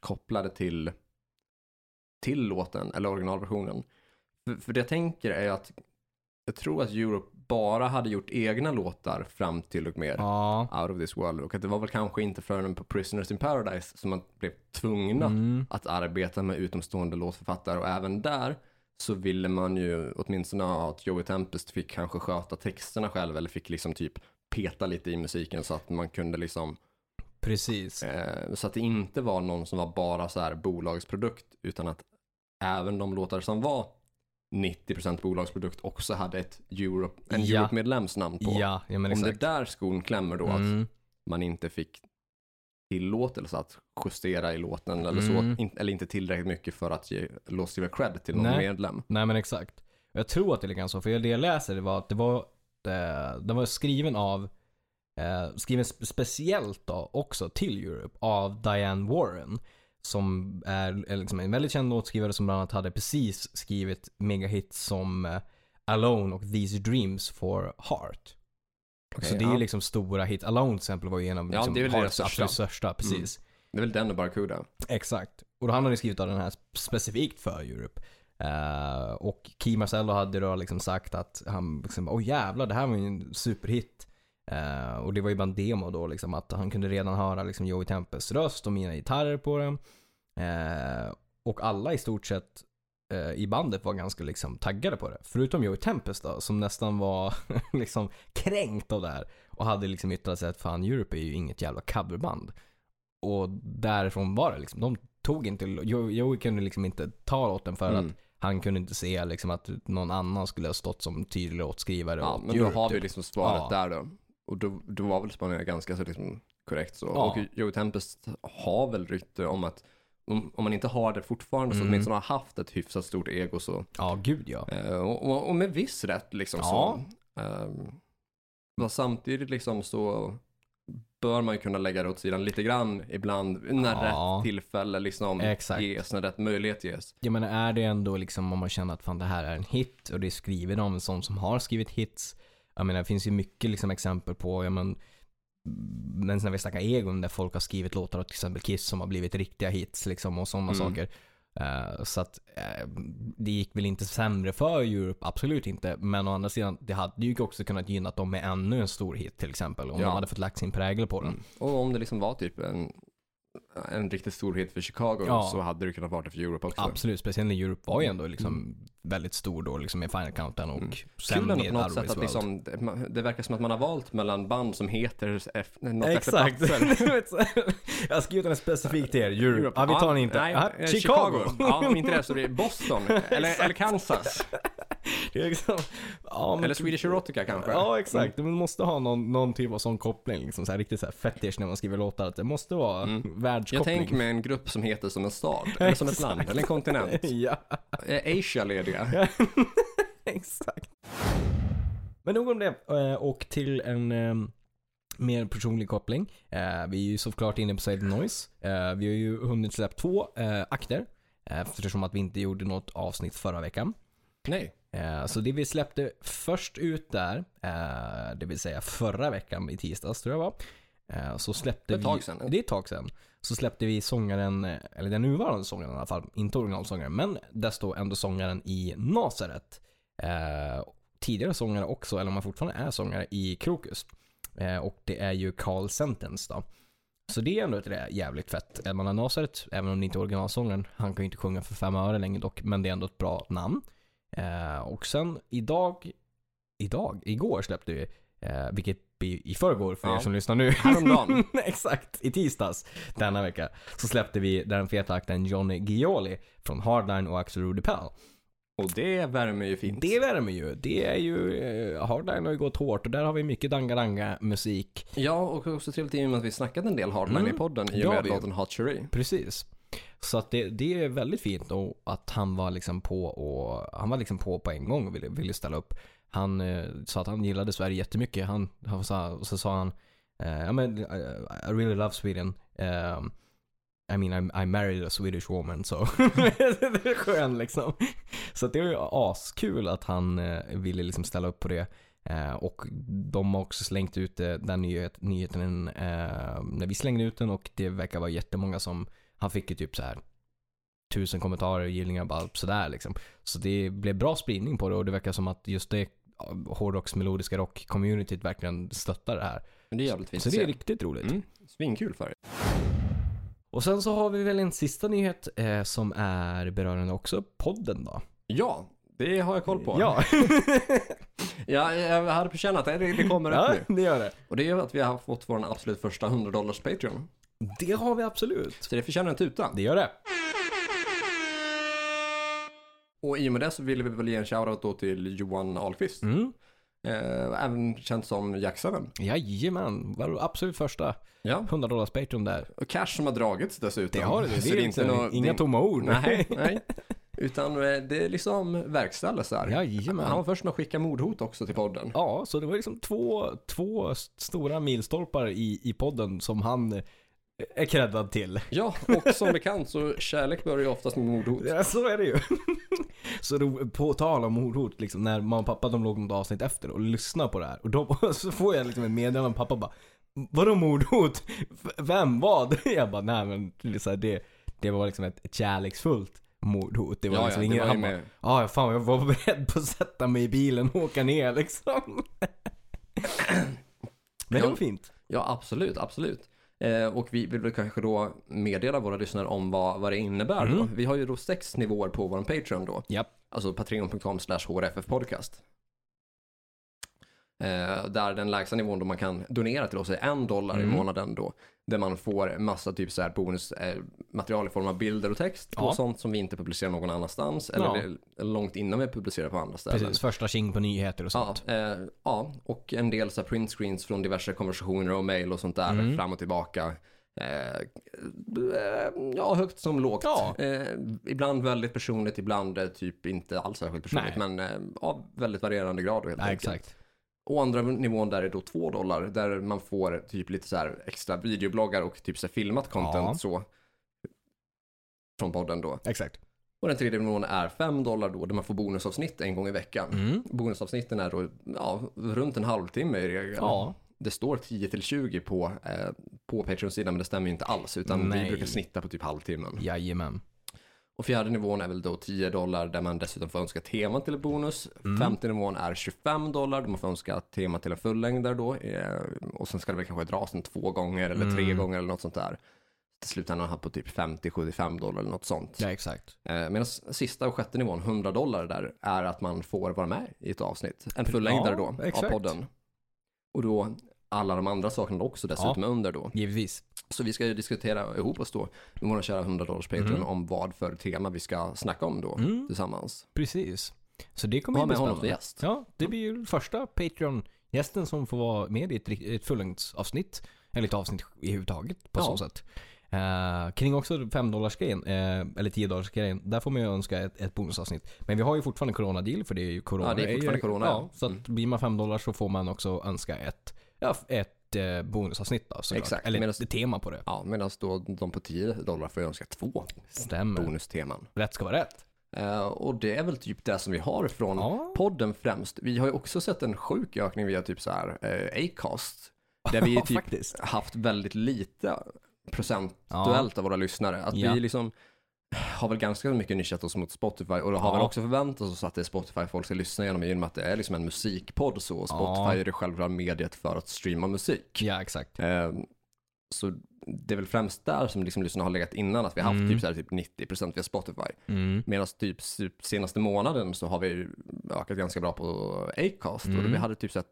kopplade till, till låten eller originalversionen? För, för det jag tänker är att jag tror att Europe bara hade gjort egna låtar fram till och med ja. Out of this world och att det var väl kanske inte förrän på Prisoners in Paradise som man blev tvungna Mm. att arbeta med utomstående låtförfattare och även där så ville man ju åtminstone att Joey Tempest fick kanske sköta texterna själv eller fick liksom typ peta lite i musiken så att man kunde liksom Precis. eh, så att det inte var någon som var bara så här bolagsprodukt utan att även de låtar som var 90% bolagsprodukt också hade ett Europe, en Ja. Europe-medlems namn på. Ja, ja men Om det exakt. där skon klämmer då att Mm. man inte fick tillåtelse att justera i låten eller Mm. så, in, eller inte tillräckligt mycket för att ge River cred till någon Nej. medlem. Nej men exakt. Jag tror att det är lite så, för det jag läser det var att det var, eh, den var skriven av, eh, skriven spe- speciellt då också till Europe av Diane Warren. Som är, är liksom en väldigt känd låtskrivare som bland annat hade precis skrivit megahits som eh, Alone och These Dreams for Heart. Okej, så det är ja. ju liksom stora hit. Alone till exempel var ju en av Ja, liksom, det är väl Hearts absolut största, precis. Det är väl den och Barracuda. Exakt. Och då hade han ju skrivit av den här specifikt för Europe. Eh, och Key Marcello hade då liksom sagt att han liksom, åh jävlar det här var ju en superhit. Eh, och det var ju bara en demo då liksom att han kunde redan höra liksom Joey Tempes röst och mina gitarrer på den. Eh, och alla i stort sett eh, i bandet var ganska liksom taggade på det. Förutom Joey Tempest då, som nästan var liksom kränkt av det här. Och hade liksom yttrat sig att fan Europe är ju inget jävla coverband. Och därifrån var det liksom, de tog inte, Jo- Joey kunde liksom inte ta låten för Mm. att han kunde inte se liksom att någon annan skulle ha stått som tydlig låtskrivare Ja, men då Europe, har vi typ. liksom svaret Ja. där då. Och då, då var väl spaningen ganska så liksom korrekt så. Ja. Och Joey Tempest har väl rykte om att om, om man inte har det fortfarande så Mm. åtminstone har haft ett hyfsat stort ego så. Ja, gud ja. Eh, och, och, och med viss rätt liksom Ja. så. Men samtidigt liksom så bör man ju kunna lägga det åt sidan lite grann ibland när Ja. rätt tillfälle liksom Exakt. ges, när rätt möjlighet ges. Jag menar är det ändå liksom om man känner att fan det här är en hit och det av en sån som har skrivit hits. Jag menar det finns ju mycket liksom exempel på, ja men men när vi snackar egon där folk har skrivit låtar av till exempel Kiss som har blivit riktiga hits liksom och sådana Mm. saker. Eh, så att eh, det gick väl inte sämre för Europe, absolut inte. Men å andra sidan, det hade ju också kunnat gynna dem med ännu en stor hit till exempel. Om Ja. de hade fått lagt sin prägel på den. Mm. Och om det liksom var typ en, en riktigt stor hit för Chicago Ja. så hade det kunnat vara det för Europe också. Absolut, speciellt när Europe var ju ändå liksom väldigt stor då liksom med Final Countdown och Mm. sen Kul ändå på något sätt att liksom, det, verkar som att man har valt mellan band som heter efter, något Exakt. efter jag har skrivit den specifikt till er. Europe. Ja, vi tar den inte. Nej, Ja, eh, Chicago. Ja, om inte det så blir det Boston. eller, eller Kansas. Liksom, ja, men Eller Swedish Erotica kanske. Ja, exakt. Man måste ha någon, någon typ av sån koppling. Liksom så här, riktigt så här fetish när man skriver låtar. Att det måste vara Mm. Jag världskoppling. tänker mig en grupp som heter som en stad, eller som ett land, eller en kontinent. ja, Är Asia lediga? exakt. Men nog om det. Eh, Och till en eh, mer personlig koppling. Eh, Vi är ju såklart inne på Save Noise. Vi har ju hunnit släppa två akter. Eftersom att vi inte gjorde något avsnitt förra veckan. Nej. Så det vi släppte först ut där, det vill säga förra veckan i tisdags tror jag var. Eh, Så släppte vi... tag sedan. Det är ett tag sedan. Så släppte vi sångaren, eh, eller den nuvarande sångaren i alla fall, inte originalsångaren, men står ändå sångaren i Nazaret. Eh, tidigare sångare också, eller om man fortfarande är sångare i Krokus. Eh, och det är ju Carl Sentence då. Så det är ändå ett jävligt fett. Man har Nazaret, även om det inte är originalsångaren, han kan ju inte sjunga för fem öre längre dock, men det är ändå ett bra namn. Eh, och sen idag, idag, igår släppte vi, eh, i, i förrgår för Ja. er som lyssnar nu. Häromdagen. Exakt, i tisdags denna vecka. Så släppte vi den feta akten Johnny Gioli från Hardline och Axel Rudy Pell. Och det värmer ju fint. Det värmer ju. Det är ju, eh, Hardline har ju gått hårt och där har vi mycket danga musik. Ja, och också trevligt i och med att vi snackat en del Hardline Mm. i podden i Ja, och med vi- låten Hot Cherry. Precis. Så att det, det är väldigt fint och att han var liksom på och han var liksom på på en gång och ville, ville ställa upp. Han eh, sa att han gillade Sverige jättemycket. Han, han sa, och så sa han, eh, ja eh, I really love Sweden. Um, I mean I, I married a Swedish woman så. det är skön liksom. Så det var ju askul att han eh, ville liksom ställa upp på det. Eh, och de har också slängt ut eh, den nyhet, nyheten eh, när vi slängde ut den och det verkar vara jättemånga som han fick ju typ så här tusen kommentarer och gillningar bara sådär liksom. Så det blev bra spridning på det och det verkar som att just det hårdrocks melodiska rock-communityt verkligen stöttar det här. Men det är jävligt fint Så att det är riktigt roligt. Mm. Svinkul för er. Och sen så har vi väl en sista nyhet eh, som är berörande också podden då. Ja, det har jag koll på. Ja, Ja, jag hade på känn att det, det kommer ja upp nu. det gör det. Och det är att vi har fått vår absolut första 100 dollars Patreon. Det har vi absolut. Så det förtjänar en tuta. Det gör det. Och i och med det så ville vi väl ge en shoutout då till Johan Ahlqvist. Mm. Eh, även känd som Jack 7. Jajamän, var det absolut första Ja. 100 dollars Patreon där. Och cash som har dragits dessutom. Det har det, det, Så är inte nå- inga det- tomma ord. Nej, nej. Utan eh, det är liksom verkställdes där. Jajamän. Han var först med att skicka mordhot också till podden. Ja, så det var liksom två, två stora milstolpar i, i podden som han är creddad till. Ja, och som bekant så kärlek börjar ju oftast med mordhot. Ja, så är det ju. så då, på tal om mordhot, liksom, när mamma och pappa de låg något avsnitt efter och lyssnade på det här. Och då så får jag liksom ett meddelande pappa bara Vadå mordhot? Vem? Vad? Jag bara, nej men det, det, var liksom ett, ett kärleksfullt mordhot. Det var Ja, liksom ja, ingen, han bara, med. Ja, fan jag var beredd på att sätta mig i bilen och åka ner liksom. Men det var fint. Ja, absolut, absolut. Eh, och vi vill kanske då meddela våra lyssnare om vad, vad det innebär då. Mm. Vi har ju då sex nivåer på vår Patreon då. Japp. Alltså patreon.com slash hrffpodcast. Eh, där den lägsta nivån då man kan donera till oss är en dollar i Mm. månaden då. Där man får massa typ så här bonusmaterial eh, i form av bilder och text Ja. sånt som vi inte publicerar någon annanstans. Eller, Ja. eller långt innan vi publicerar på andra ställen. Precis, första tjing på nyheter och Ja, sånt. eh, ja, och en del så här print screens från diverse konversationer och mail och sånt där Mm. fram och tillbaka. Eh, ja, högt som lågt. Ja. Eh, ibland väldigt personligt, ibland eh, typ inte alls särskilt personligt, Nej. men eh, ja, väldigt varierande grad helt Ja, enkelt. exakt. Och andra nivån där är då 2 dollar, där man får typ lite så här extra videobloggar och typ så här filmat content Ja. så. Från podden då. Exakt. Och den tredje nivån är 5 dollar då, där man får bonusavsnitt en gång i veckan. Mm. Bonusavsnitten är då ja, runt en halvtimme i regel. Ja. Det står 10 till 20 på, eh, på Patreon-sidan men det stämmer ju inte alls utan Nej. vi brukar snitta på typ halvtimmen. Jajamän. Och fjärde nivån är väl då 10 dollar där man dessutom får önska teman till en bonus. Mm. Femte nivån är 25 dollar där man får önska tema till en fullängdare då. Eh, och sen ska det väl kanske dras en två gånger eller tre Mm. gånger eller något sånt där. Till slut hamnar på typ 50-75 dollar eller något sånt. Ja, exakt. Eh, Medan sista och sjätte nivån, 100 dollar där, är att man får vara med i ett avsnitt. En fullängdare Ja, då, exakt. av podden. Och då alla de andra sakerna också dessutom under då. Givetvis. Så vi ska ju diskutera ihop oss då med våra kära 100 dollars Patreon Mm. om vad för tema vi ska snacka om då Mm. tillsammans. Precis. Så det kommer ju bli spännande. gäst. Ja, det blir ju första Patreon-gästen som får vara med i ett, ett fullängdsavsnitt. Eller ett avsnitt i huvudtaget på Ja. så sätt. Eh, kring också 5 dollars grejen eh, eller 10 dollars grejen där får man ju önska ett, ett bonusavsnitt. Men vi har ju fortfarande corona-deal för det är ju corona. Ja, det är fortfarande corona, Ja, ja. så att Mm. blir man 5 dollars så får man också önska ett, ja, ett eh, bonusavsnitt då såklart. Exakt, Eller medan- ett tema på det. Ja, medan då de på 10 dollar får önska två Stämmer. bonusteman. Rätt ska vara rätt. Eh, och det är väl typ det som vi har från Ja. podden främst. Vi har ju också sett en sjuk ökning via typ så här eh, Acast. Där vi Ja, typ haft väldigt lite procentuellt av våra lyssnare. Att Ja. vi liksom har väl ganska mycket nischat oss mot Spotify och har Ja. väl också förväntat oss att det är Spotify folk ska lyssna genom genom att det är liksom en musikpodd så. Spotify Ja. är det själva mediet för att streama musik. Ja, exakt. Eh, så det är väl främst där som liksom lyssnarna har legat innan, att vi har haft Mm. typ, så här, typ 90% via Spotify. Mm. Medan typ s- senaste månaden så har vi ökat ganska bra på Acast. Och Mm. vi hade typ så här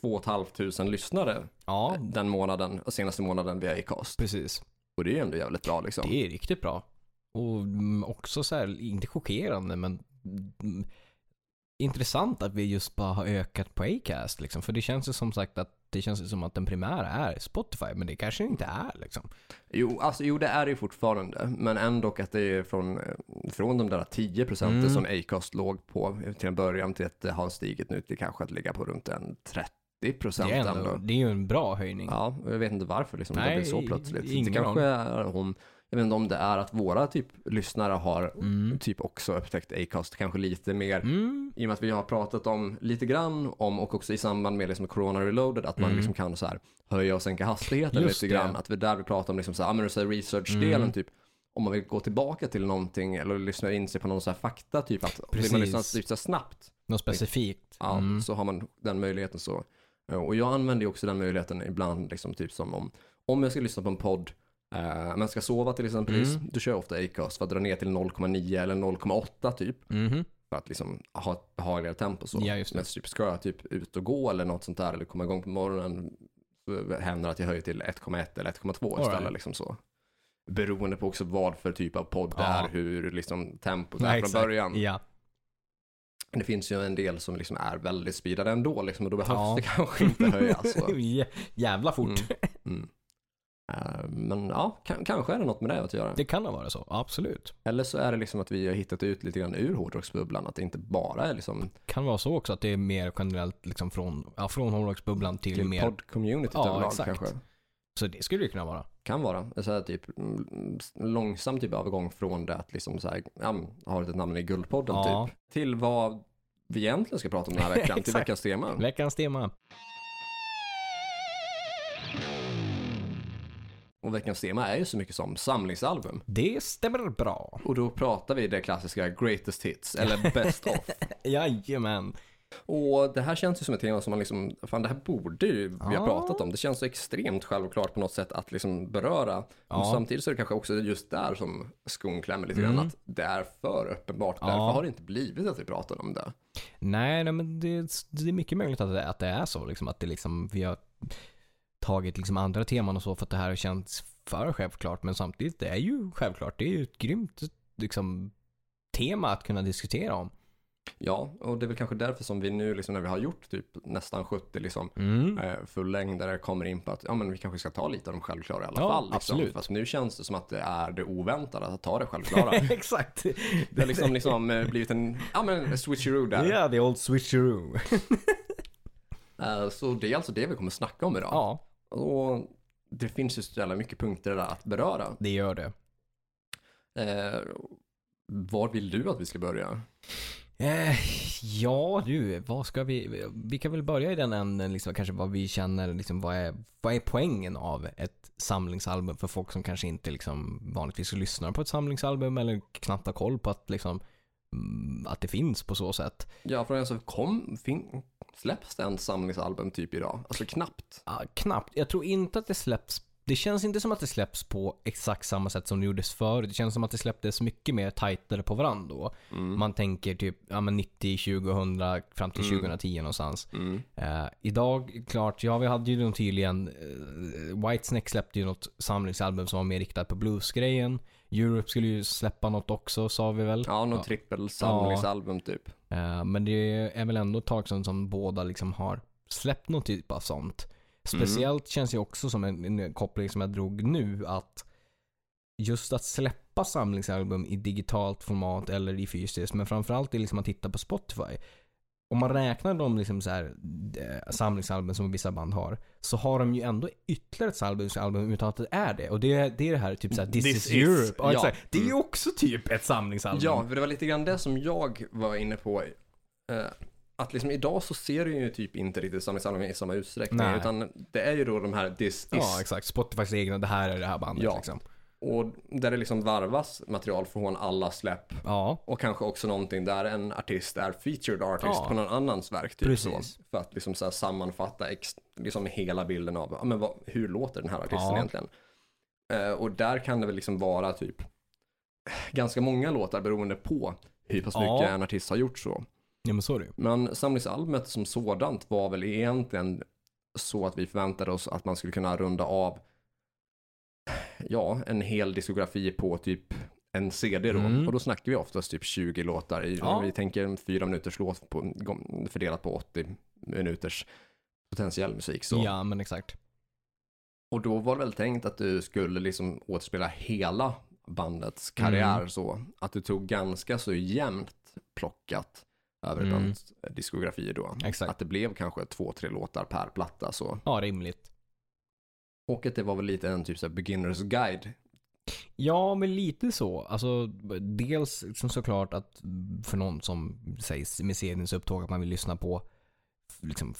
2 500 lyssnare Ja, den månaden, senaste månaden via Acast. precis. Och det är ju ändå jävligt bra liksom. Det är riktigt bra. Och mm, också så här, inte chockerande men mm, intressant att vi just bara har ökat på Acast liksom. För det känns ju som sagt att det känns som att den primära är Spotify, men det kanske inte är liksom. Jo, alltså, jo, det är det ju fortfarande. Men ändå att det är från, eh, från de där 10 procenten Mm. som Acast låg på till en början till att det har stigit nu till kanske att ligga på runt en 30 procent Det är, ändå. ändå, det är ju en bra höjning. Ja, jag vet inte varför liksom, det Nej, blir så plötsligt. det kanske är om, jag vet inte om det är att våra typ lyssnare har Mm. typ också upptäckt Acast kanske lite mer Mm. i och med att vi har pratat om lite grann om och också i samband med liksom Corona Reloaded att man Mm. liksom kan så här höja och sänka hastigheten Just lite grann. det. Att vi där vi pratar om liksom så här, research-delen Mm. typ. Om man vill gå tillbaka till någonting eller lyssna in sig på någon så här fakta typ att vill man lyssna Precis. typ så snabbt Något specifikt. ja, Mm. så har man den möjligheten så. Och jag använder ju också den möjligheten ibland liksom typ som om om jag ska lyssna på en podd eh, men ska sova till exempel, Mm. då kör ofta Acast för att dra ner till 0,9 eller 0,8 typ. Mhm. för att liksom ha ett behagligare tempo så. Ja. Men typ ska jag typ ut och gå eller något sånt där eller komma igång på morgonen så händer att jag höjer till 1,1 eller 1,2 istället Alright. liksom så. Beroende på också vad för typ av podd det Ja. är, hur liksom tempot är från början. Ja. Det finns ju en del som liksom är väldigt speedade ändå liksom och då behövs Ja. det kanske inte höjas. Jävla fort. Mm. Mm. Eh, men ja, kan, kanske är det något med det att göra. Det kan ha varit så, absolut. Eller så är det liksom att vi har hittat ut lite grann ur hårdrocksbubblan, att det inte bara är liksom Kan vara så också att det är mer generellt liksom från, ja, från hårdrocksbubblan till, till mer. podd-communityt Ja, överlag exakt. kanske. Så det skulle det kunna vara. Kan vara. Så här, typ mm, långsam typ övergång från det att liksom så här, ja, har ett namn i Guldpodden Ja. typ, till vad vi egentligen ska prata om den här veckan, till veckans tema. Veckans tema. Och veckans tema är ju så mycket som samlingsalbum. Det stämmer bra. Och då pratar vi det klassiska greatest hits, eller best of. Jajamän. Och det här känns ju som ett tema som man liksom, fan det här borde ju vi ha Ja. pratat om. Det känns så extremt självklart på något sätt att liksom beröra. Och Ja. samtidigt så är det kanske också just där som skon klämmer lite Mm. grann. Att det är för uppenbart. Ja. Därför har det inte blivit att vi pratar om det. Nej, nej men det, det är mycket möjligt att det, att det är så. Liksom, att det liksom, vi har tagit liksom andra teman och så för att det här har känts för självklart. Men samtidigt, det är ju självklart. Det är ju ett grymt liksom, tema att kunna diskutera om. Ja, och det är väl kanske därför som vi nu liksom när vi har gjort typ nästan 70 liksom Mm. eh, fullängdare kommer in på att ja men vi kanske ska ta lite av de självklara i alla Ja, fall. Liksom. absolut. Fast nu känns det som att det är det oväntade att ta det självklara. Exakt. det har liksom, liksom eh, blivit en, ja men switcheroo där. Ja, the old switcheroo. Eh, Så det är alltså det vi kommer snacka om idag. ja, Och det finns ju så jävla mycket punkter där att beröra. det gör det. Eh, var vill du att vi ska börja? Eh, ja du, vad ska vi... Vi kan väl börja i den änden, liksom, kanske vad vi känner, liksom, vad, är, vad är poängen av ett samlingsalbum för folk som kanske inte liksom, vanligtvis lyssnar på ett samlingsalbum eller knappt har koll på att, liksom, att det finns på så sätt. Ja, för alltså, kom, fin, släpps det en samlingsalbum typ idag? Alltså knappt. Ah, knappt. Jag tror inte att det släpps det känns inte som att det släpps på exakt samma sätt som det gjordes förr. Det känns som att det släpptes mycket mer tajtare på varandra då. Mm. Man tänker typ ja, men 90, 2000 fram till Mm. 2010 någonstans. Mm. Eh, idag, klart, ja vi hade ju tydligen uh, Whitesnake släppte ju något samlingsalbum som var mer riktat på bluesgrejen. Europe skulle ju släppa något också sa vi väl. Ja, något Ja. trippel samlingsalbum typ. Eh, men det är väl ändå ett tag sedan som båda liksom har släppt någon typ av sånt. Speciellt känns ju också som en, en koppling som jag drog nu att just att släppa samlingsalbum i digitalt format eller i fysiskt, men framförallt är liksom att titta på Spotify. Om man räknar de liksom så här, eh, samlingsalbum som vissa band har, så har de ju ändå ytterligare ett samlingsalbum utan att det är det. Och det, är- det är det här typ såhär, This, This is, is, Europe. Ja, ja. Det är ju Mm. också typ ett samlingsalbum. Ja, för det var lite grann det som jag var inne på. Eh, att liksom idag så ser du ju typ inte riktigt samlingsalbum i samma utsträckning. Nej. Utan det är ju då de här this is. Ja, exakt. Spotifys egna, det här är det här bandet Ja. liksom. Och där det liksom varvas material från alla släpp. Ja, Och kanske också någonting där en artist är featured artist Ja. på någon annans verk. Typ Precis. Så, för att liksom så sammanfatta ex, liksom hela bilden av men vad, hur låter den här artisten Ja. egentligen. Eh, och där kan det väl liksom vara typ ganska många låtar beroende på hur pass Ja. mycket en artist har gjort så. ja men så. Men samlingsalbumet som sådant var väl egentligen så att vi förväntade oss att man skulle kunna runda av ja, en hel diskografi på typ en CD då. Mm. Och då snackar vi oftast typ 20 låtar. Ja. Vi tänker en fyra minuters låt på, fördelat på 80 minuters potentiell musik. Så. Ja, men exakt. Och då var det väl tänkt att du skulle liksom återspela hela bandets karriär Mm. så. Att du tog ganska så jämnt plockat över Mm. mm. diskografi då. Exakt. Att det blev kanske två, tre låtar per platta så. Ja, rimligt. Och att det var väl lite en typ så beginners guide. Ja, men lite så. Alltså, dels som såklart att för någon som sägs med seriens upptåg att man vill lyssna på liksom,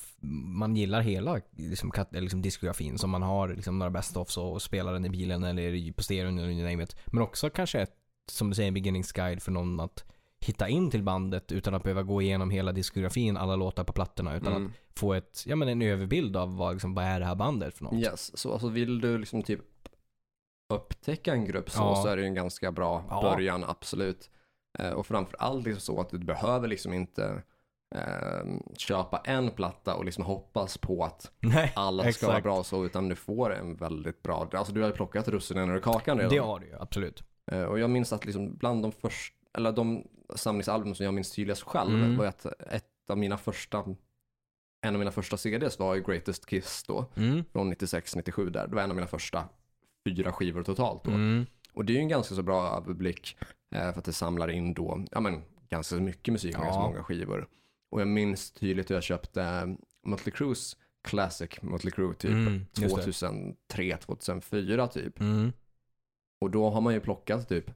man gillar hela liksom, liksom, diskografin som man har liksom, några best of och spelar den i bilen eller på stereon eller you name it. Men också kanske ett, som du säger, en beginningsguide för någon att hitta in till bandet utan att behöva gå igenom hela diskografin, alla låtar på plattorna, utan Mm. att få ett, ja, men en överbild av vad, liksom, vad är det här bandet för något. Yes, så alltså vill du liksom typ upptäcka en grupp så, Ja. så är det en ganska bra Ja. början, absolut. Eh, och framförallt liksom så att du behöver liksom inte eh, köpa en platta och liksom hoppas på att Nej, alla ska exakt. vara bra så, utan du får en väldigt bra, alltså du har ju plockat russinen ur kakan redan. Det har du ju, absolut. Eh, och jag minns att liksom bland de första, eller de samlingsalbum som jag minns tydligast själv Mm. var att ett av mina första, en av mina första CDs var ju Greatest Kiss då, Mm. från 96-97 där. Det var en av mina första fyra skivor totalt då. Mm. Och det är ju en ganska så bra överblick eh, för att det samlar in då, ja men ganska mycket musik och Ja. ganska många skivor. Och jag minns tydligt hur jag köpte eh, Mötley Crues Classic Mötley Crüe typ Mm, just det. 2003, 2004 typ. Mm. Och då har man ju plockat typ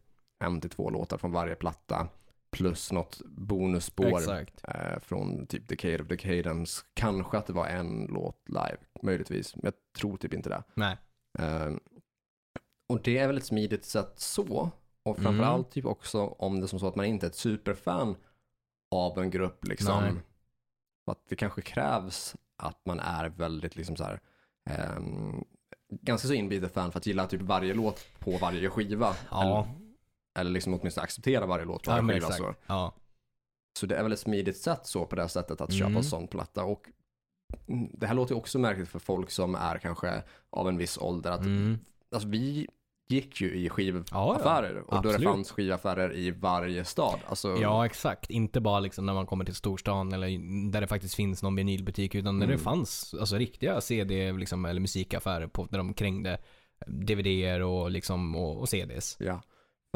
en till två låtar från varje platta plus något bonusspår eh, från typ Decade of Decadence. Kanske att det var en låt live, möjligtvis. Men jag tror typ inte det. Nej. Eh, och det är väl ett smidigt sätt så. Och Mm. framförallt typ också om det som så att man inte är ett superfan av en grupp liksom. Nej. Att det kanske krävs att man är väldigt liksom så här ehm, ganska så inbitet fan för att gilla typ varje låt på varje skiva. Ja. Eller, eller liksom åtminstone acceptera varje låt på Ja, varje skiva. Så. Ja. så det är väl ett smidigt sätt så på det här sättet att köpa Mm. en sån platta. Och mm, det här låter också märkligt för folk som är kanske av en viss ålder. Att, Mm. alltså, vi gick ju i skivaffärer Ja, och då det fanns skivaffärer i varje stad. Alltså, Ja, exakt. Inte bara liksom när man kommer till storstan eller där det faktiskt finns någon vinylbutik utan när Mm. det fanns alltså, riktiga CD liksom, eller musikaffärer på, där de krängde DVDer och, liksom, och, och CDs. ja.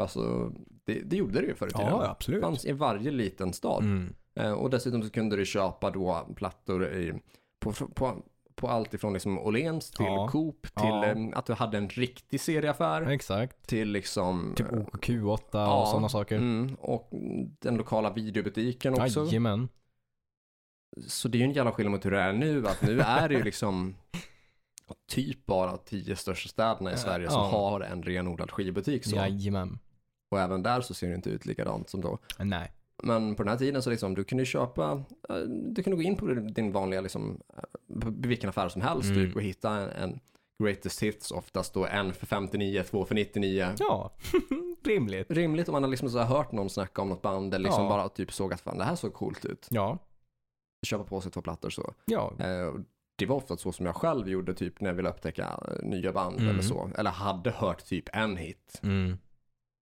Alltså, det, det gjorde det ju förr i tiden. Ja, Det absolut. fanns i varje liten stad. Mm. Eh, och dessutom så kunde du köpa då plattor i, på, på, på allt ifrån liksom Åhléns till Ja. Coop till Ja. eh, att du hade en riktig serieaffär Exakt. till liksom Typ eh, OKQ8 ja, och sådana saker. Mm, och den lokala videobutiken också. Jajamän. Så det är ju en jävla skillnad mot hur det är nu. Att nu är det ju liksom typ bara tio största städerna i Sverige som har en renodlad skivbutik. Så. Jajamän. Och även där så ser det inte ut likadant som då. Nej. Men på den här tiden så liksom, du kunde köpa, eh, du kunde gå in på din vanliga liksom, eh, vilken affär som helst Mm. typ och hitta en, en greatest hits, oftast då en för 59, två för 99. Ja, rimligt. Rimligt om man har liksom så hört någon snacka om något band eller liksom Ja. bara typ såg att fan det här såg coolt ut. Ja. Köpa på sig två plattor så. Ja. Eh, det var ofta så som jag själv gjorde typ när jag ville upptäcka nya band Mm. eller så. Eller hade hört typ en hit. Mm.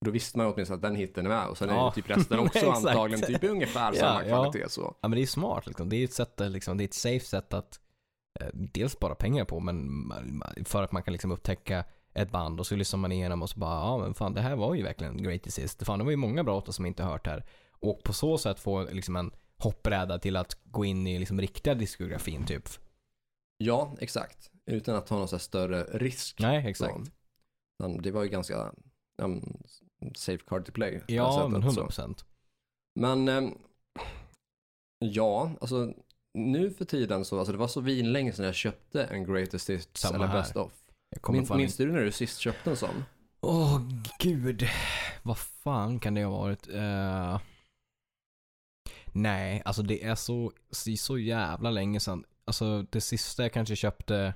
Då visste man ju åtminstone att den hiten är med och sen är Ja. ju typ resten också antagligen typ ungefär samma ja. kvalitet så. Ja men det är smart liksom. Det är ett sätt liksom, det är ett safe sätt att eh, dels spara pengar på men för att man kan liksom upptäcka ett band och så lyssnar man igenom och så bara ja men fan det här var ju verkligen greatest hits. Fan det var ju många bra låtar som jag inte hört här. Och på så sätt få liksom en hoppbräda till att gå in i liksom riktiga diskografin typ. Ja, exakt. Utan att ta någon så här större risk. Nej exakt. Så. Det var ju ganska um, safe card to play. det Ja men så. 100%. Men ehm, ja, alltså nu för tiden så, alltså det var så vinlänge sedan jag köpte en greatest hits Samma eller här. best of. Min, minns du när du sist köpte en sån? Åh gud. Vad fan kan det ha varit? Eh, nej, alltså det är så, så, så jävla länge sedan. Alltså det sista jag kanske köpte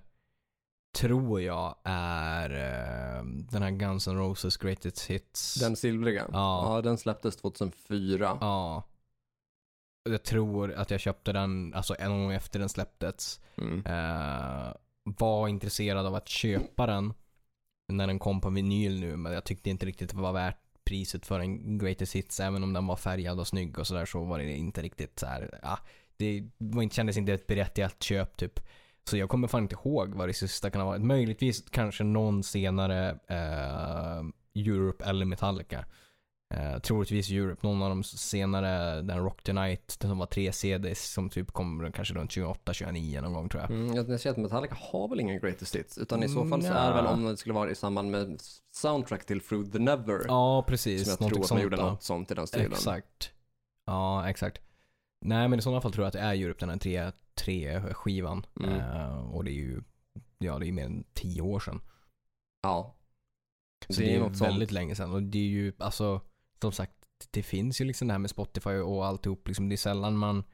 tror jag är eh, den här Guns N' Roses Greatest Hits. Den silvriga? Ja. ja den släpptes 2004. Ja. Jag tror att jag köpte den alltså en gång efter den släpptes. Mm. Eh, var intresserad av att köpa den när den kom på vinyl nu men jag tyckte inte riktigt det var värt priset för en greatest hits även om den var färgad och snygg och sådär så var det inte riktigt så här. Ja, det var kändes inte ett berättigat köp typ. Så jag kommer fan inte ihåg vad det sista kan ha varit. Möjligtvis kanske någon senare eh, Europe eller Metallica. Eh, troligtvis Europe, någon av de senare, den Rock the Night, den som var tre CDs som typ kom kanske runt 28-29 någon gång tror jag. Mm, jag ser att Metallica har väl ingen greatest hits, utan i så fall så är det väl om det skulle vara i samband med soundtrack till Through the Never. Ja, precis. som jag tror att man gjorde något sånt i den stilen. Exakt. Ja, exakt. Nej, men i sådana fall tror jag att det är Europe, den här tre, tre skivan. Mm. Eh, och det är ju, ja det är mer än tio år sedan. Ja. Så det, är ju något sånt. väldigt länge sedan. Och det är ju, alltså, som sagt, det finns ju liksom det här med Spotify och alltihop. Liksom, det är sällan man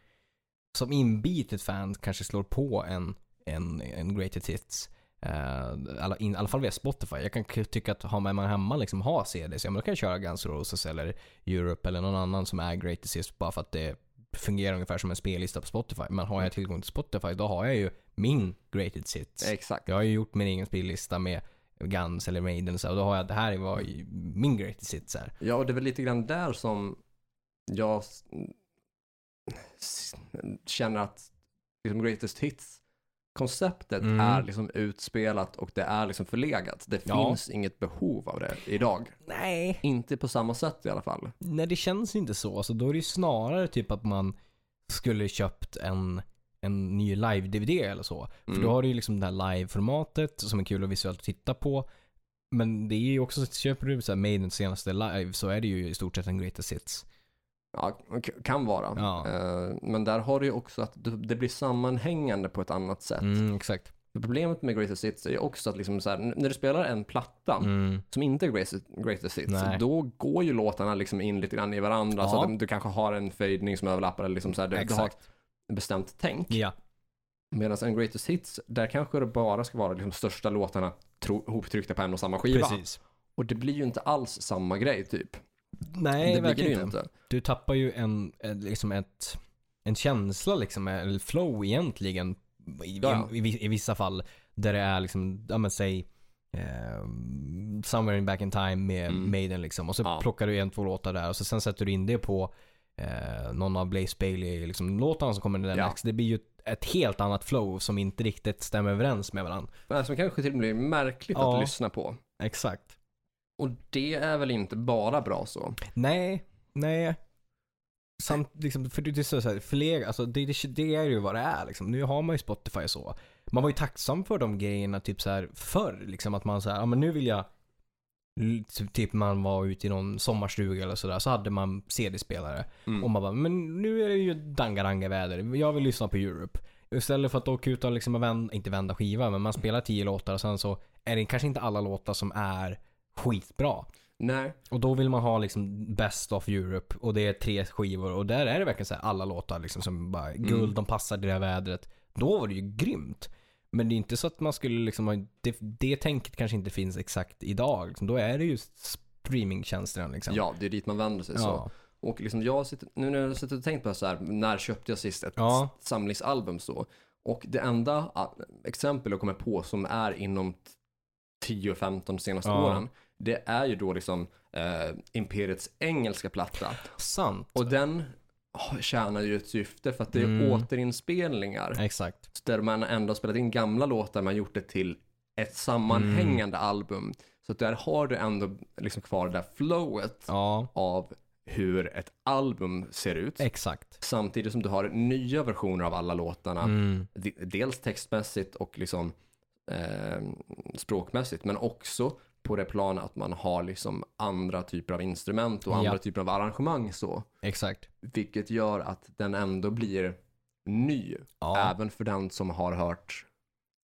som inbitet fan kanske slår på en, en, en greatest hits. Eh, alla, in, I alla fall via Spotify. Jag kan tycka att har man hemma liksom har CDs, ja men då kan jag köra Guns N' Roses eller Europe eller någon annan som är Greatest Hits bara för att det fungerar ungefär som en spellista på Spotify. Men har jag tillgång till Spotify då har jag ju min Greatest Hits. Exakt. Jag har ju gjort min egen spellista med Guns eller Maiden så, och då har jag det här var ju min Greatest Hits här. Ja, och det är väl lite grann där som jag känner att liksom greatest hits konceptet Mm. är liksom utspelat och det är liksom förlegat. Det Ja. finns inget behov av det idag. Nej. Inte på samma sätt i alla fall. Nej, det känns inte så. Alltså, då är det ju snarare typ att man skulle köpt en, en ny live-DVD eller så. För Mm. då har du ju liksom det här live-formatet som är kul och visuellt att titta på. Men det är ju också, så köper du så här Maidens senaste live så är det ju i stort sett en greatest hits. Ja, kan vara. Ja. Eh, Men där har du ju också att det blir sammanhängande på ett annat sätt. Mm, exakt. Problemet med greatest hits är ju också att liksom så här, när du spelar en platta Mm. som inte är greatest, greatest hits, då går ju låtarna liksom in lite grann i varandra. Så Ja. att du kanske har en fejdning som överlappar eller liksom så här, du, du har ett bestämt tänk. Ja. Medan en greatest hits, där kanske det bara ska vara liksom största låtarna hoptryckta på en och samma skiva. Precis. Och det blir ju inte alls samma grej typ. Nej, det verkligen inte. inte. Du tappar ju en, en, liksom ett, en känsla liksom, eller flow egentligen. I, Ja. i, i, I vissa fall. Där det är liksom, ja men säg eh, Somewhere in Back in Time med Mm. Maiden liksom. Och så Ja. plockar du en, två låtar där och så sen sätter du in det på eh, någon av Blaze Bailey liksom, låtarna som kommer den Ja. next. Det blir ju ett, ett helt annat flow som inte riktigt stämmer överens med varandra. Men som kanske till och med blir märkligt Ja. att lyssna på. Exakt. Och det är väl inte bara bra så. Nej, nej. Samt, liksom, för det är så här, förleg, alltså det, det, det är ju vad det är liksom. Nu har man ju Spotify så. Man var ju tacksam för de grejerna typ så här förr. Liksom att man så här, ja men nu vill jag Typ man var ute i någon sommarstuga eller sådär, så hade man CD-spelare. Mm. Och man bara, men nu är det ju dangaranga väder. Jag vill lyssna på Europe. Istället för att åka ut och liksom vända, inte vända skiva, men man spelar tio låtar och sen så är det kanske inte alla låtar som är skitbra. Nej, Och då vill man ha liksom Best of Europe och det är tre skivor och där är det verkligen så här alla låtar liksom som bara guld, Mm. de passar det här vädret. Då var det ju grymt. Men det är inte så att man skulle liksom ha, det, det tänket kanske inte finns exakt idag. Liksom. Då är det ju streamingtjänsterna liksom. ja det är dit man vänder sig så. ja. Och liksom jag sitter, nu när jag sitter och tänkt på så här, när köpte jag sist ett Ja. samlingsalbum så? Och det enda exempel jag kommer på som är inom 10-15 senaste Ja. åren, det är ju då liksom eh, Imperiets engelska platta. Sant. Och den tjänar ju ett syfte för att det är Mm. återinspelningar. Exakt. Där man ändå spelat in gamla låtar, man gjort det till ett sammanhängande Mm. album. Så där har du ändå liksom kvar det där flowet Ja, av hur ett album ser ut. exakt. Samtidigt som du har nya versioner av alla låtarna. Mm. Dels textmässigt och liksom eh, språkmässigt. Men också på det planet att man har liksom andra typer av instrument och andra Ja. typer av arrangemang så. Exakt. Vilket gör att den ändå blir ny. Ja. Även för den som har hört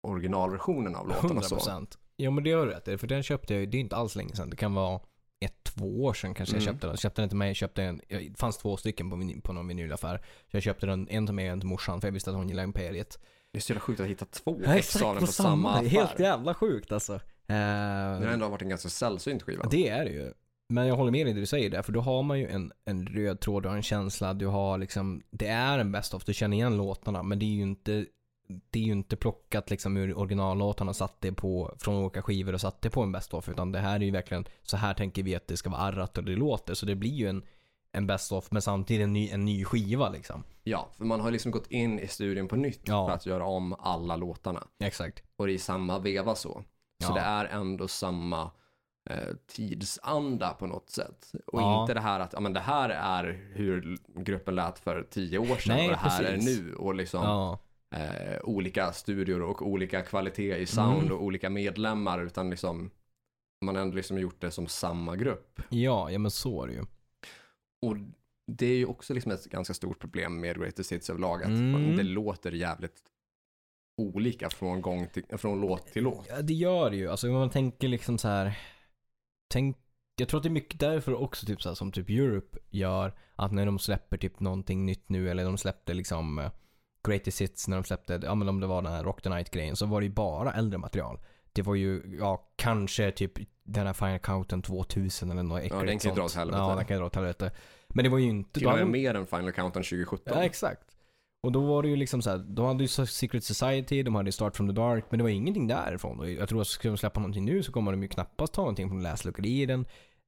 originalversionen av låtarna. 100 Så. procent. Ja men det har du rätt i, för den köpte jag det är inte alls länge sedan. Det kan vara ett, två år sedan kanske jag Mm. köpte den. Köpte den till mig, köpte en, det fanns två stycken på, vinyl, på någon vinylaffär. Så jag köpte den, en till mig och en till morsan för jag visste att hon gillar Imperiet. Det är så jävla sjukt att hitta två Ja, exemplar på samma affär. Helt jävla sjukt alltså. Det har Eh, ändå varit en ganska sällsynt skiva. det är det ju. Men jag håller med dig i det du säger där, för då har man ju en, en röd tråd, du har en känsla, du har liksom, det är en best of, du känner igen låtarna, men det är ju inte, det är ju inte plockat liksom ur originallåtarna och satt det på, från olika skivor och satt det på en best of, utan det här är ju verkligen, så här tänker vi att det ska vara arrat och det låter, så det blir ju en, en best of, men samtidigt en ny, en ny skiva liksom. Ja, för man har liksom gått in i studion på nytt Ja. för att göra om alla låtarna. Exakt. Och det är samma veva så. Så Ja. det är ändå samma eh, tidsanda på något sätt. Och Ja. inte det här att ja, men det här är hur gruppen lät för tio år sedan Nej, och det här precis. är nu. Och liksom Ja. eh, olika studior och olika kvalitet i sound Mm. och olika medlemmar. Utan liksom man har ändå liksom gjort det som samma grupp. Ja, ja men så är det ju. Och det är ju också liksom ett ganska stort problem med Greatest Hits överlag. Att Mm. det låter jävligt olika från, gång till, från låt till låt. Ja, det gör det ju. Alltså om man tänker liksom så här. Tänk, jag tror att det är mycket därför också typ så här, som typ Europe gör. Att när de släpper typ någonting nytt nu eller de släppte liksom eh, Greatest Hits när de släppte, ja men om det var den här Rock the Night-grejen, så var det ju bara äldre material. Det var ju, ja, kanske typ den här Final Counten 2000 eller något äckligt Ja, den kan ju dra åt helvete. Ja, den kan ju dra åt helvete. Men det var ju inte... Till och med mer än Final Countdown 2017. Ja, exakt. Och då var det ju liksom så här, de hade ju Secret Society, de hade Start from the Dark, men det var ingenting därifrån. Och jag tror att ska de släppa någonting nu så kommer de ju knappast ta någonting från Last Look Eden,